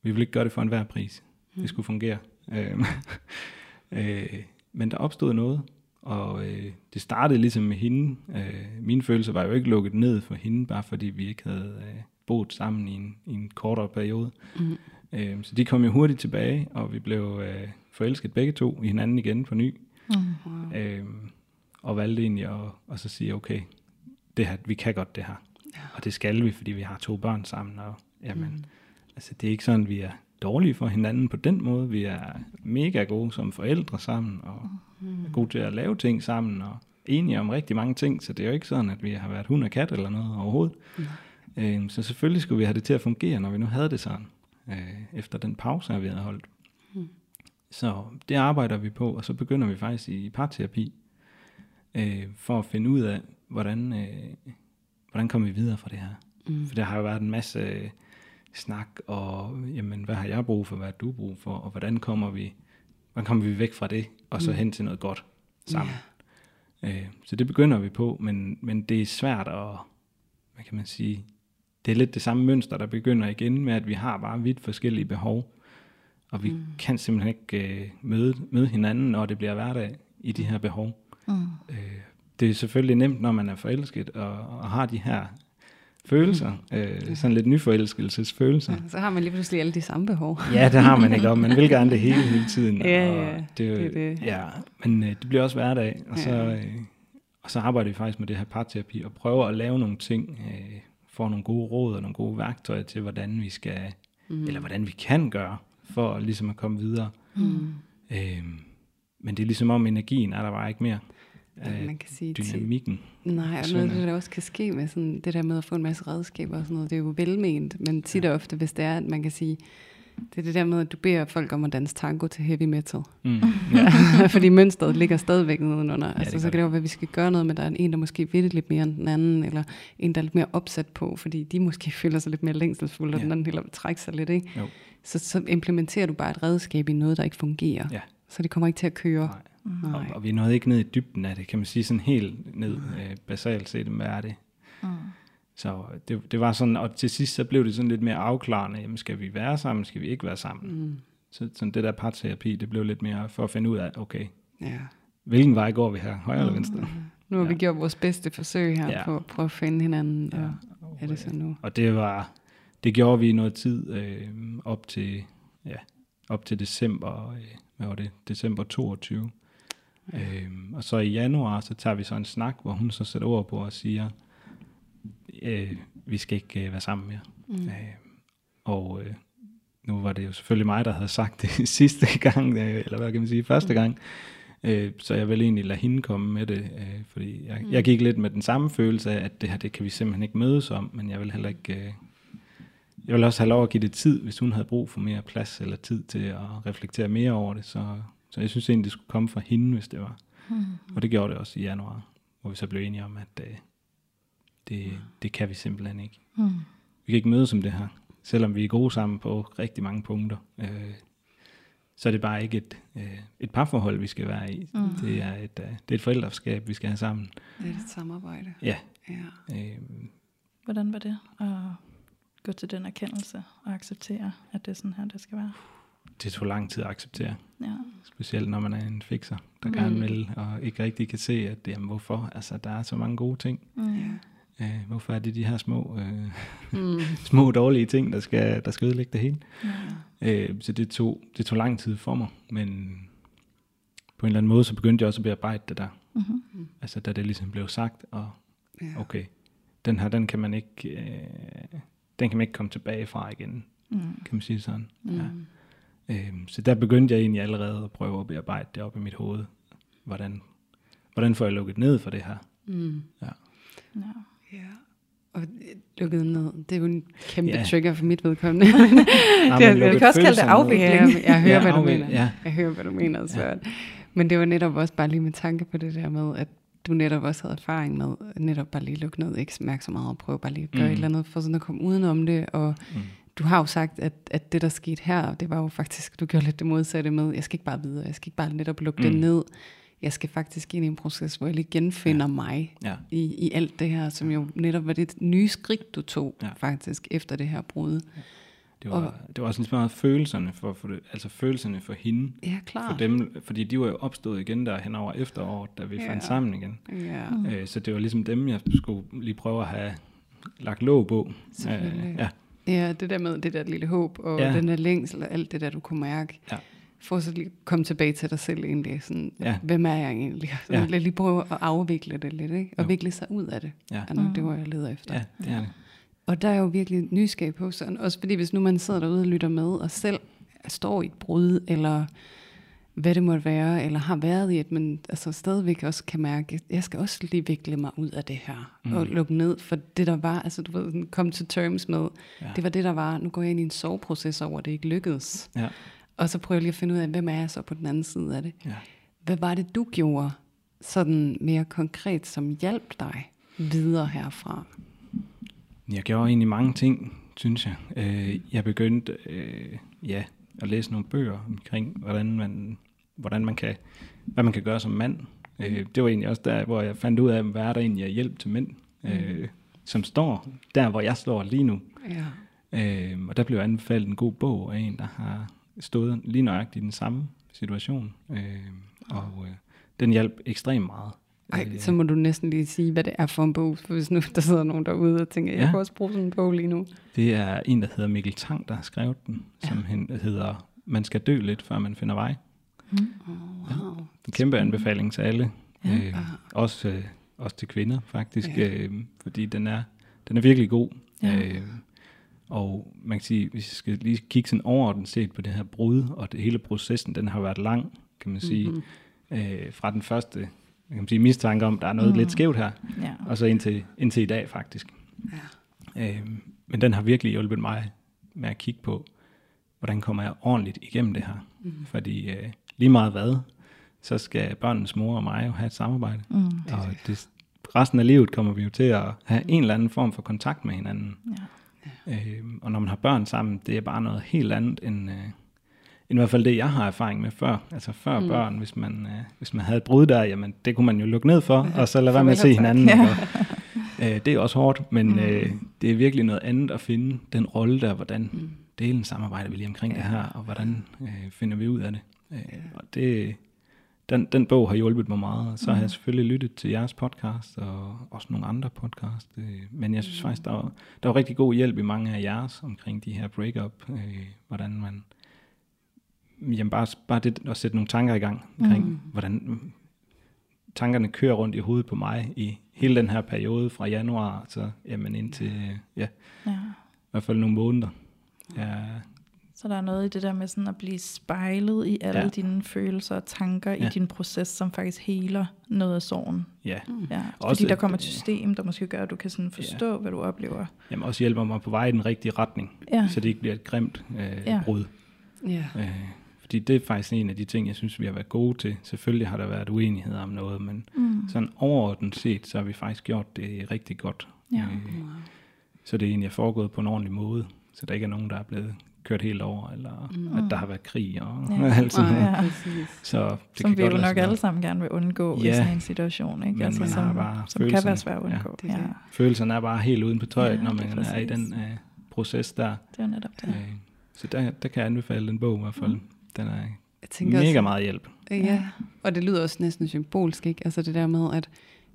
vi ville ikke gøre det for enhver pris. Det skulle fungere. Øh, *laughs* øh, men der opstod noget, og øh, det startede ligesom med hende. Øh, mine følelser var jo ikke lukket ned for hende, bare fordi vi ikke havde øh, boet sammen i en, i en kortere periode. Mm. Øh, så de kom jo hurtigt tilbage, og vi blev øh, forelsket begge to i hinanden igen på ny. Mm. Øh, og valgte egentlig at, at så sige, okay, det her, vi kan godt det her. Ja. Og det skal vi, fordi vi har to børn sammen. Og, jamen, Mm. altså, det er ikke sådan, vi er dårlige for hinanden på den måde. Vi er mega gode som forældre sammen, og Mm. er gode til at lave ting sammen, og enige om rigtig mange ting, så det er jo ikke sådan, at vi har været hund og kat eller noget overhovedet. Mm. Øh, så selvfølgelig skulle vi have det til at fungere, når vi nu havde det sådan, øh, efter den pause, vi havde holdt. Så det arbejder vi på, og så begynder vi faktisk i parterapi, øh, for at finde ud af, hvordan, øh, hvordan kommer vi videre fra det her. Mm. For der har jo været en masse øh, snak, og jamen, hvad har jeg brug for, hvad har du brug for, og hvordan kommer vi, hvordan kommer vi væk fra det, og så Mm. hen til noget godt sammen. Øh, så det begynder vi på, men, men det er svært at, hvad kan man sige, det er lidt det samme mønster, der begynder igen med, at vi har bare vidt forskellige behov, og vi Mm. mm. kan simpelthen ikke øh, møde, møde hinanden, når det bliver hverdag i de her behov. Mm. Øh, det er selvfølgelig nemt, når man er forelsket og, og har de her følelser, øh, sådan lidt nyforelskelsesfølelser. Ja, så har man lige pludselig alle de samme behov. Ja, det har man ikke, og man vil gerne det *laughs* hele hele tiden. Ja, og ja, det, er jo- det det. Ja, men øh, det bliver også hverdag, og så, Ja. øh, og så arbejder vi faktisk med det her parterapi, og prøver at lave nogle ting, øh, får nogle gode råd og nogle gode værktøjer til, hvordan vi skal, mm. eller hvordan vi kan gøre, for ligesom at komme videre. Mm. Øh, men det er ligesom om energien er der bare ikke mere. Ja, Øh, man kan sige, til, dynamikken. nej, og noget af det, er- der også kan ske med sådan, det der med at få en masse redskaber og sådan noget, det er jo velment, men tit og ofte, hvis det er, at man kan sige, det er det der med, at du beder folk om at danse tango til heavy metal. Mm. *laughs* Ja. Fordi mønstret ligger stadigvæk nedenunder. Ja, altså, så kan det jo være, at vi skal gøre noget med, at der er en, der måske ved det lidt mere end den anden, eller en, der er lidt mere opsat på, fordi de måske *laughs* føler sig lidt mere længselsfulde, og den anden heller vil trække sig lidt. Ikke? Jo. Så, så implementerer du bare et redskab i noget, der ikke fungerer. Ja. Så det kommer ikke til at køre. Nej. Nej. Og, og vi nåede ikke ned i dybden af det, kan man sige sådan helt ned øh, basalt set, hvad er det? Mm. Så det, det var sådan, og til sidst så blev det sådan lidt mere afklarende, jamen skal vi være sammen, skal vi ikke være sammen? Mm. Så sådan det der parterapi, det blev lidt mere for at finde ud af, okay, Ja. hvilken vej går vi her, højre eller venstre? Nu har vi Ja. gjort vores bedste forsøg her Ja. på at prøve at finde hinanden. Ja. Og og, er det så nu? Og det var, det gjorde vi i noget tid øh, op til, ja, op til december, øh, hvad var det, december 22. Ja. Øhm, og så i januar, så tager vi så en snak, hvor hun så sætter ord på og siger, øh, vi skal ikke øh, være sammen mere. Mm. Øh, og øh, nu var det jo selvfølgelig mig, der havde sagt det *laughs* sidste gang, øh, eller hvad kan man sige, første gang. Øh, så jeg vil egentlig lade hende komme med det, øh, fordi jeg, Mm. jeg gik lidt med den samme følelse af, at det her, det kan vi simpelthen ikke mødes om, men jeg vil heller ikke... Øh, jeg vil også have lov at give det tid, hvis hun havde brug for mere plads eller tid til at reflektere mere over det. Så, så jeg synes egentlig, det skulle komme fra hende, hvis det var. Mm. Og det gjorde det også i januar, hvor vi så blev enige om, at, øh, Det, det kan vi simpelthen ikke. Mm. Vi kan ikke mødes om det her, selvom vi er gode sammen på rigtig mange punkter. Øh, så er det bare ikke et, øh, et parforhold, vi skal være i. Mm. Det, er et, øh, det er et forældreskab, vi skal have sammen. Det er et samarbejde. Ja. Ja. Øh, Hvordan var det at gå til den erkendelse og acceptere, at det er sådan her, det skal være? det tog lang tid at acceptere. Ja. Specielt når man er en fixer, der Mm. mm. gerne vil, og ikke rigtig kan se, at jamen, hvorfor. Altså, der er så mange gode ting. Mm. Øh, hvorfor er det de her små, øh, Mm. *laughs* små dårlige ting, der skal, der skal ødelægge det hele? Ja. Øh, så det tog, det tog lang tid for mig, men på en eller anden måde, så begyndte jeg også at bearbejde det der. Mm-hmm. Altså, da det ligesom blev sagt, og Ja. okay, den her, den kan man ikke, øh, den kan man ikke komme tilbage fra igen, Mm. kan man sige sådan. Mm. Ja. Øh, så der begyndte jeg egentlig allerede at prøve at bearbejde det op i mit hoved. Hvordan, hvordan får jeg lukket ned for det her? Mm. Ja. Ja. Og lukket ned, det er jo en kæmpe Ja. trigger for mit vedkommende. *laughs* Det men jeg kan også kalde det afvikling. Ja, jeg hører, Ja, hvad du mener. ja. Jeg hører, hvad du mener, Søren. Men det var netop også bare lige med tanke på det der med, at du netop også havde erfaring med, netop bare lige lukke ned, ikke mærke så meget, og prøve bare lige at gøre Mm. et eller andet, for sådan at komme udenom det, og Mm. du har jo sagt, at, at det, der skete her, det var jo faktisk, du gjorde lidt det modsatte med, jeg skal ikke bare videre, jeg skal ikke bare netop lukke mm. det ned, jeg skal faktisk ind i en proces, hvor jeg lige genfinder ja. mig Ja, i, i alt det her, som jo netop var det nye skridt, du tog ja. Ja. faktisk efter det her brud. det var, Og- det var også så meget følelserne for, for det, altså følelserne for hende, Ja, klar. for dem, fordi de var jo opstået igen der hen over efteråret, da vi Ja. fandt sammen igen. Ja, Mm. Øh, så det var ligesom dem, jeg skulle lige prøve at have lagt låg på. Selvfølgelig. ja, ja, det der med det der lille håb, og ja. Ja. den der længsel, og alt det der, du kunne mærke. Ja. For så lige at komme tilbage til dig selv egentlig. Sådan, Ja. Hvem er jeg egentlig? Så Ja. lige prøve at afvikle det lidt, ikke? Og Jo. vikle sig ud af det. ja, Er nok Mm. det, hvor jeg leder efter. ja, det er det. Og der er jo virkelig nysgerrig på sådan, også fordi hvis nu man sidder derude og lytter med, og selv står i et brud, eller hvad det måtte være, eller har været i et, men altså stadigvæk også kan mærke, at jeg skal også lige vikle mig ud af det her, mm. Og lukke ned for det, der var, altså du ved, kom til terms med, Ja. det var det, der var, nu går jeg ind i en soveproces over, at det ikke lykkedes. Ja. Og så prøver jeg lige at finde ud af, hvem er jeg så på den anden side af det? Ja. Hvad var det, du gjorde sådan mere konkret, som hjalp dig videre herfra? Jeg gjorde egentlig mange ting, synes jeg. Øh, jeg begyndte øh, ja, at læse nogle bøger omkring, hvordan man, hvordan man kan, hvad man kan gøre som mand. Øh, det var egentlig også der, hvor jeg fandt ud af, hvad er der egentlig af hjælp til mænd, øh, som står der, hvor jeg står lige nu. Ja. Øh, og der blev anbefalet en god bog af en, der har stået lige nøjagtigt i den samme situation. Øh, og øh, den hjalp ekstremt meget. Ej, Øh, så må du næsten lige sige, hvad det er for en bog, for hvis nu der sidder nogen derude og tænker, jeg Ja. kan også bruge sådan en bog lige nu. Det er en, der hedder Mikkel Tang, der har skrevet den, Ja. som hen, hedder Man skal dø lidt, før man finder vej. Oh, wow. En kæmpe anbefaling til alle. Ja. Øh, også, øh, også til kvinder, faktisk. Ja. Øh, fordi den er, den er virkelig god. Ja. Øh, og man kan sige, hvis jeg skal lige kigge sådan overordnet set på det her brud, og det hele processen, den har været lang, kan man sige. Mhm. Øh, fra den første kan man sige, mistanke om, der er noget Mm. mm. lidt skævt her, Ja. og så indtil, indtil i dag faktisk. Ja. Øh, men den har virkelig hjulpet mig med at kigge på, hvordan kommer jeg ordentligt igennem det her. Mhm. Fordi øh, lige meget hvad, så skal børnenes mor og mig jo have et samarbejde. Mm. Og det, resten af livet kommer vi jo til at have en eller anden form for kontakt med hinanden. Ja. Øh, og når man har børn sammen, det er bare noget helt andet end, øh, end i hvert fald det, jeg har erfaring med før. Altså før Mm. børn, hvis man, øh, hvis man havde et brud der, jamen det kunne man jo lukke ned for, Ja, og så lade være med at se hinanden. Ja. Og, øh, det er også hårdt, men Mm. øh, det er virkelig noget andet at finde den rolle der, hvordan Mm. delen samarbejder vi lige omkring Ja. det her, og hvordan øh, finder vi ud af det. Øh, og det den, den bog har hjulpet mig meget, så har jeg Mhm. selvfølgelig lyttet til jeres podcast, og også nogle andre podcast, øh, men jeg synes faktisk, der var, der var rigtig god hjælp i mange af jeres omkring de her break-up, øh, hvordan man, jamen bare, bare det at sætte nogle tanker i gang omkring, Mhm. hvordan tankerne kører rundt i hovedet på mig i hele den her periode fra januar, så jamen indtil, ja, ja. i hvert fald nogle måneder. Ja, Så der er noget i det der med sådan at blive spejlet i alle ja. Dine følelser og tanker ja. i din proces, som faktisk heler noget af sorgen. ja. Mm. Ja. Også Fordi der kommer et system, der måske gør, at du kan sådan forstå, ja. hvad du oplever. Jamen også hjælper mig på vej i den rigtige retning, Ja. så det ikke bliver et grimt øh, Ja. brud. Ja. Øh, Fordi det er faktisk en af de ting, jeg synes, vi har været gode til. Selvfølgelig har der været uenigheder om noget, men mm. sådan overordnet set, så har vi faktisk gjort det rigtig godt. Ja. Øh, så det er egentlig foregået på en ordentlig måde, så der ikke er nogen, der er blevet kørt helt over, eller mm. at der har været krig og Ja. *laughs* alt sådan noget. Ja. Så det Som kan vi godt jo nok alle sammen gerne vil undgå i Ja. sådan en situation, ikke? Men altså, man som, har bare som kan være følelserne. svært at Ja. undgå. Det er Ja, det. Følelserne er bare helt uden på tøjet, Ja, når man er i præcis. den øh, proces der. det er netop det. Øh, så der, der kan jeg anbefale den bog i hvert fald. Mm. Den er Jeg tænker mega også, meget hjælp. Ja, og det lyder også næsten symbolsk, ikke? Altså det der med, at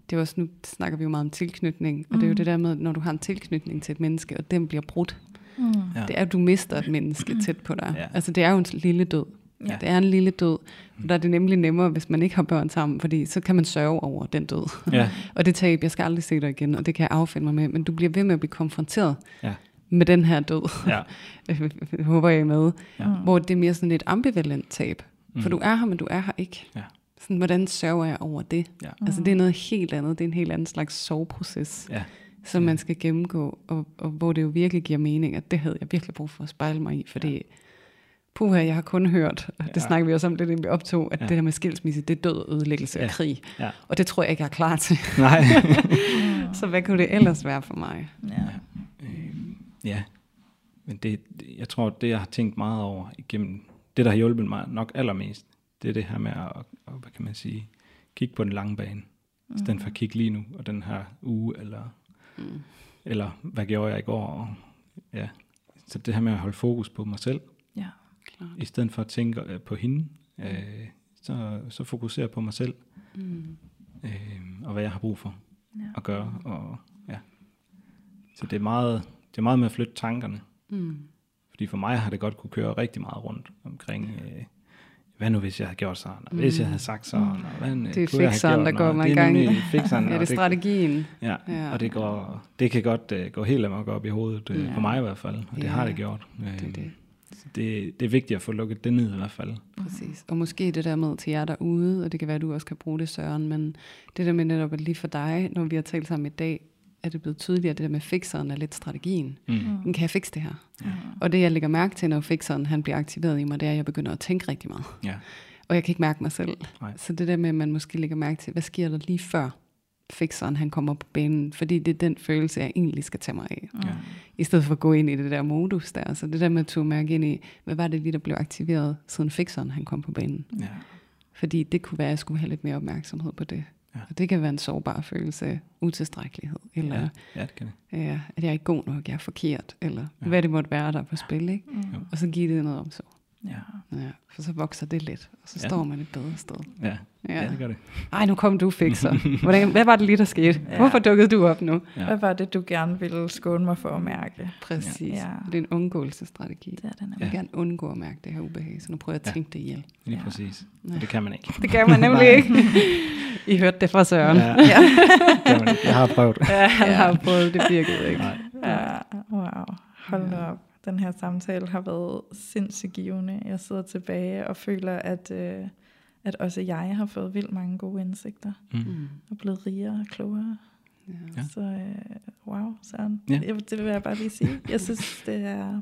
det er også, nu snakker vi jo meget om tilknytning, og det er jo Mm. det der med, når du har en tilknytning til et menneske, og den bliver brudt, Mm. Ja. det er, at du mister et menneske tæt på dig. Ja. Altså det er jo en lille død. Ja. Det er en lille død. Og der er det nemlig nemmere, hvis man ikke har børn sammen, fordi så kan man sørge over den død. Ja, *laughs* Og det tab, jeg skal aldrig se dig igen, og det kan jeg affinde mig med, men du bliver ved med at blive konfronteret ja, med den her død. ja. *laughs* Håber jeg med. Ja. Mm. Hvor det er mere sådan et ambivalent tab. For du er her, men du er her ikke. Ja. Sådan, hvordan sørger jeg over det? Ja. Altså det er noget helt andet. Det er en helt anden slags soveproces, Ja. Som man skal gennemgå, og, og hvor det jo virkelig giver mening, at det havde jeg virkelig brug for at spejle mig i, fordi ja. puha, jeg har kun hørt, og det Ja. snakker vi også om lidt, inden vi optog, at Ja. det der med skilsmisse, det er død, ødelæggelse Ja. og krig. Ja. Og det tror jeg ikke, jeg er klar til. *laughs* Nej. Så hvad kunne det ellers være for mig? Ja. Øh, ja, men det, jeg tror, det jeg har tænkt meget over igennem, det der har hjulpet mig nok allermest, det er det her med at, hvad kan man sige, kigge på den lange bane, i stedet for at kigge lige nu, og den her uge, eller, Mm. eller hvad gjorde jeg i går, og, ja. Så det her med at holde fokus på mig selv, Ja. Klart. i stedet for at tænke øh, på hende, øh, så, så fokusere på mig selv, Mm. øh, og hvad jeg har brug for Ja. at gøre, og ja. Så det er meget, det er meget med at flytte tankerne, Mm. Fordi for mig har det godt kunne køre rigtig meget rundt omkring, øh, hvad nu hvis jeg havde gjort sådan, og hvis jeg havde sagt sådan, og hvad Det er fikseren, gjort, der går *laughs* og mange det er fikseren, Ja, det er strategien. Ja, Ja. og det, går, det kan godt uh, gå helt amok op i hovedet, uh, Ja. på mig i hvert fald, og det Ja, har det gjort. Uh, det er det. Det, det er vigtigt at få lukket det ned i hvert fald. Præcis. Og måske det der med til jer derude, og det kan være, at du også kan bruge det, Søren, men det der med netop, at lige for dig, når vi har talt sammen i dag, er det blevet tydeligt, at det der med fikseren er lidt strategien. Mm. Den kan jeg fikse det her? Ja. Og det jeg lægger mærke til, når fikseren han bliver aktiveret i mig, det er, at jeg begynder at tænke rigtig meget. Ja. Og jeg kan ikke mærke mig selv. Nej. Så det der med, at man måske lægger mærke til, hvad sker der lige før fikseren han kommer på banen, fordi det er den følelse, jeg egentlig skal tage mig af. Ja. I stedet for at gå ind i det der modus der. Så det der med at tog mærke ind i, hvad var det lige, der blev aktiveret, siden fikseren han kom på banen. Ja. Fordi det kunne være, at jeg skulle have lidt mere opmærksomhed på det. Ja. Og det kan være en sårbar følelse af utilstrækkelighed, eller Ja. ja, det kan det. ja, at jeg er ikke god nok, jeg er forkert, eller Ja. hvad det måtte være, der er på spil. Ikke? Mm. Og så give det noget omsorg. Ja. Ja, for så vokser det lidt, og så Ja. ja. står man et bedre sted. Ja, ja. ja det gør det. Ej, nu kom du fikser. Hvordan, hvad var det lige, der skete? Ja. Ja. Hvorfor dukkede du op nu? Ja. Hvad var det, du gerne ville skåne mig for at mærke? Præcis. Ja. Ja. Det er en undgåelsesstrategi. Det er den Jeg vil gerne undgå at mærke det her ubehag, så nu prøver jeg at Ja. tænke det ihjel. Lige Ja. præcis. Ja. Og det kan man ikke. Det kan man nemlig *laughs* ikke. I hørte det fra Søren. Ja, Ja, det. Jeg har prøvet. ja han har prøvet, det virkede ikke. Nej. Ja, wow. Hold nu op. Den her samtale har været sindssygt givende. Jeg sidder tilbage og føler, at, øh, at også jeg har fået vildt mange gode indsigter. Mm. Mm. Og blevet rigere og klogere. Ja. Så øh, wow, Søren. Ja. Ja. Det vil jeg bare lige sige. Jeg synes, det er...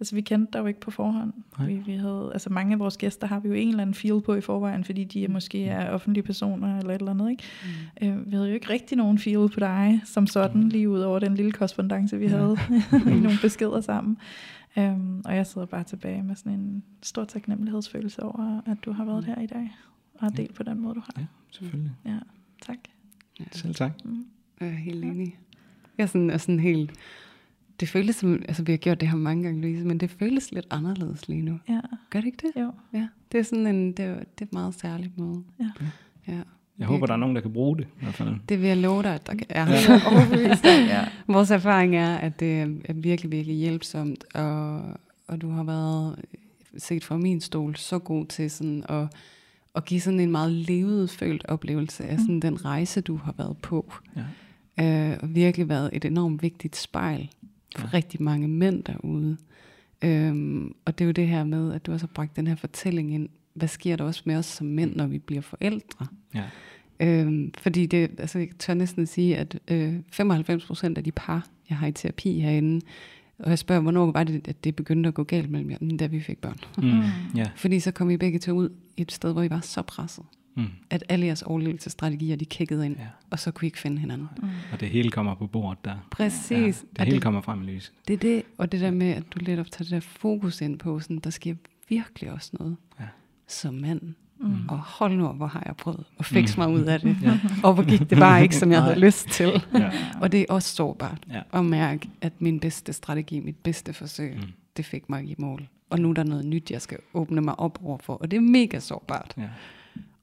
Altså, vi kendte dig jo ikke på forhånd. Nej. Vi, vi havde, altså, mange af vores gæster har vi jo en eller anden feel på i forvejen, fordi de er måske er offentlige personer eller et eller andet, ikke? Mm. Øh, vi havde jo ikke rigtig nogen feel på dig som sådan, lige ud over den lille korrespondence, vi Ja. havde *laughs* i nogle *laughs* beskeder sammen. Um, og jeg sidder bare tilbage med sådan en stor taknemmelighedsfølelse over, at du har været her i dag, og har delt på den måde, du har. Ja, selvfølgelig. Ja, tak. Ja. Selv tak. Mm. Jeg er helt enig. Jeg er sådan, er sådan helt... Det føles som... Altså, vi har gjort det her mange gange, Louise, men det føles lidt anderledes lige nu. Ja, Gør det ikke det? jo. Ja. Det er sådan en... Det er, det er et meget særligt måde. Ja. Ja. Jeg håber, der er nogen, der kan bruge det i hvert fald. Det vil jeg love dig, at der er. *laughs* Overbevist om, ja. Vores erfaring er, at det er virkelig, virkelig hjælpsomt, og, og du har været, set fra min stol, så god til sådan at, at give sådan en meget levet følt oplevelse af sådan den rejse, du har været på. Ja. Øh, og virkelig været et enormt vigtigt spejl for Ja. rigtig mange mænd derude. Øhm, og det er jo det her med, at du også har bragt den her fortælling ind. Hvad sker der også med os som mænd, når vi bliver forældre? Ja. Øhm, fordi det, altså jeg tør næsten sige, at øh, 95 procent af de par, jeg har i terapi herinde, Og jeg spørger, hvornår var det, at det begyndte at gå galt mellem jer, da vi fik børn? Mm. Ja. Fordi så kom I begge to ud i et sted, hvor I var så presset, Mm. at alle jeres overlevelsesstrategier, de kiggede ind, ja. og så kunne I ikke finde hinanden. Mm. Og det hele kommer på bordet der. Præcis. Ja, det Og hele det, kommer frem i lyset. det er det, og det der med, at du lidt op tager det der fokus ind på, sådan, der sker virkelig også noget Ja. som mand. Mm. Og hold nu, hvor har jeg prøvet at fikse Mm. mig ud af det. Ja. Og hvor gik det bare ikke, som jeg havde lyst til. Ja. Og det er også sårbart Ja. at mærke, at min bedste strategi, mit bedste forsøg, Mm. det fik mig i mål. Og nu er der noget nyt, jeg skal åbne mig op overfor. Og det er mega sårbart. Ja.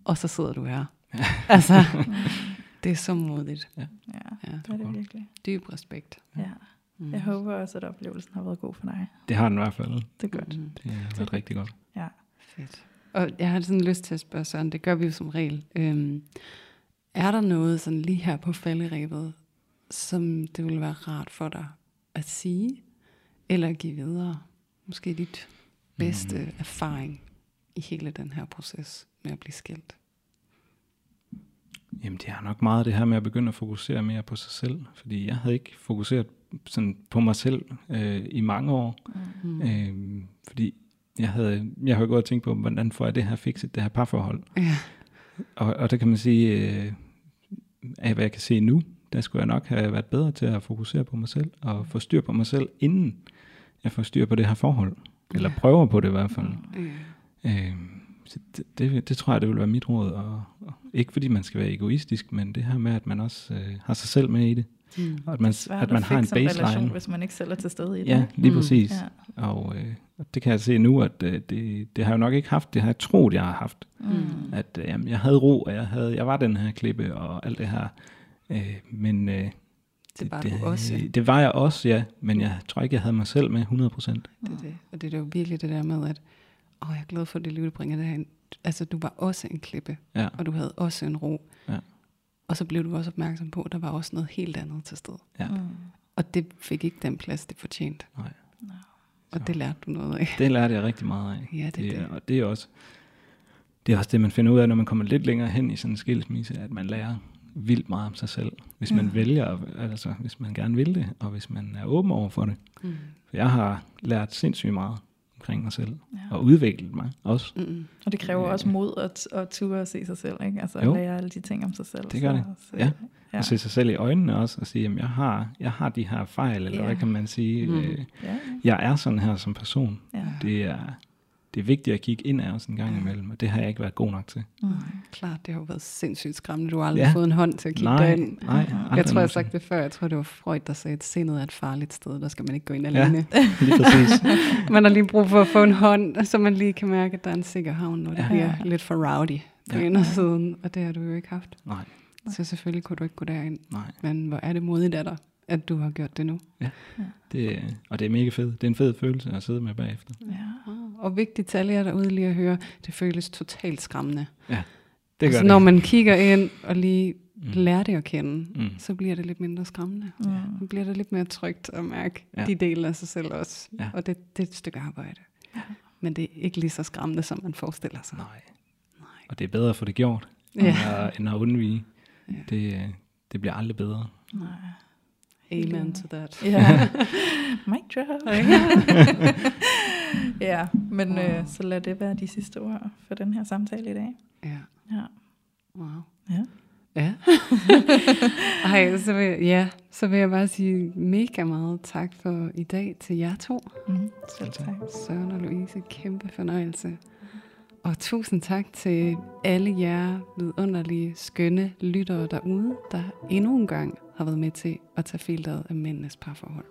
Og så sidder du her. *laughs* altså, det er så modigt. Ja, Ja. det er det virkelig. Dyb respekt. Ja. Mm. Jeg håber også, at oplevelsen har været god for dig. Det har den i hvert fald. Det er godt. Mm. Det har været rigtig godt. Ja. Fedt. Og jeg har sådan lyst til at spørge Søren, det gør vi jo som regel. Øhm, er der noget sådan lige her på falderæbet, som det ville være rart for dig at sige, eller give videre? Måske dit bedste mm. erfaring i hele den her proces med at blive skilt. Jamen det er nok meget det her med at begynde at fokusere mere på sig selv. Fordi jeg havde ikke fokuseret sådan på mig selv øh, i mange år. Mm. Øh, fordi jeg havde, jeg havde og tænkt på, hvordan får jeg det her fikset, det her parforhold. Ja. Og, og der kan man sige, øh, af hvad jeg kan se nu, der skulle jeg nok have været bedre til at fokusere på mig selv, og få styr på mig selv, inden jeg får styr på det her forhold. Eller Ja. prøver på det i hvert fald. Ja. Øh, så det, det, det tror jeg, det vil være mit råd. Og, og ikke fordi man skal være egoistisk, men det her med, at man også øh, har sig selv med i det. Mm. Og at man, Svært at man har en fikse relation, baseline. hvis man ikke selv er til stede i det. Ja, lige Mm. præcis. Ja. Og øh, det kan jeg se nu, at øh, det, det har jeg jo nok ikke haft. Det har jeg troet, jeg har haft. Mm. At øh, jamen, jeg havde ro, og jeg, havde, jeg var den her klippe og alt det her. Øh, men øh, Det var du også. Det var jeg også, ja. Men jeg tror ikke, jeg havde mig selv med 100 procent. Det er det. Og det er jo virkelig det der med, at åh, jeg er glad for, at det liv, du bringer det her ind. Altså, du var også en klippe, Ja. og du havde også en ro. Ja. Og så blev du også opmærksom på, at der var også noget helt andet til stede. Ja. Mm. Og det fik ikke den plads, det fortjente. Nej. Og det lærte du noget af. Det lærte jeg rigtig meget af. Ja, det er det. Og det er også det er også det, man finder ud af, når man kommer lidt længere hen i sådan en skilsmisse, at man lærer vildt meget om sig selv. Hvis man Ja. vælger, altså hvis man gerne vil det, og hvis man er åben over for det. Mm. For jeg har lært sindssygt meget omkring mig selv, Ja. og udviklet mig også. Mm. Og det kræver Øh. også mod at, at ture og se sig selv, ikke? Altså Jo. at lære alle de ting om sig selv. Det gør det. Så, Ja. ja. At se sig selv i øjnene også, og sige, at jeg har, jeg har de her fejl, eller Ja. hvad kan man sige. Mm. Øh, Ja, jeg er sådan her som person. ja. Det er, det er vigtigt at kigge ind af os en gang imellem, og det har jeg ikke været god nok til. Mm. Klart, det har jo været sindssygt skræmmende. Du har aldrig Ja. fået en hånd til at kigge Nej, derind. nej. Jeg tror, jeg har sagt det før. Jeg tror, det var Freud, der sagde, at sindet er et farligt sted. Der skal man ikke gå ind Ja. alene. Lige præcis. *laughs* man har lige brug for at få en hånd, så man lige kan mærke, at der er en sikker havn, når det Ja. bliver lidt for rowdy på Ja. indersiden. Og det har du jo ikke haft. Nej, Så selvfølgelig kunne du ikke gå derind. nej. Men hvor er det modigt af dig, at du har gjort det nu. Det, og det er mega fedt. Det er en fed følelse at sidde med bagefter. Ja. Og vigtigt alle jer derude lige at høre, det føles totalt skræmmende. Det gør altså, det. når man kigger ind og lige Mm. lærer det at kende, Mm. så bliver det lidt mindre skræmmende. Mm. Så bliver det lidt mere trygt at mærke Ja. ja. de dele af sig selv også. Ja. Og det, det er et stykke arbejde. Ja. Men det er ikke lige så skræmmende, som man forestiller sig. Nej. Og det er bedre at få det gjort, Ja. end, at, end at undvige. Ja. Det, det bliver aldrig bedre. Nej. Amen to that. Ja. *laughs* Mic drop. ja, men øh, så lad det være de sidste ord for den her samtale i dag. Ja. Ja. Wow. Ja. Ja. *laughs* Ej, så vil, ja, så vil jeg bare sige mega meget tak for i dag til jer to. Mm, selv tak. Søren og Louise, kæmpe fornøjelse. Og tusind tak til alle jer vidunderlige, skønne lyttere derude, der endnu en gang har været med til at tage filteret af mændenes parforhold.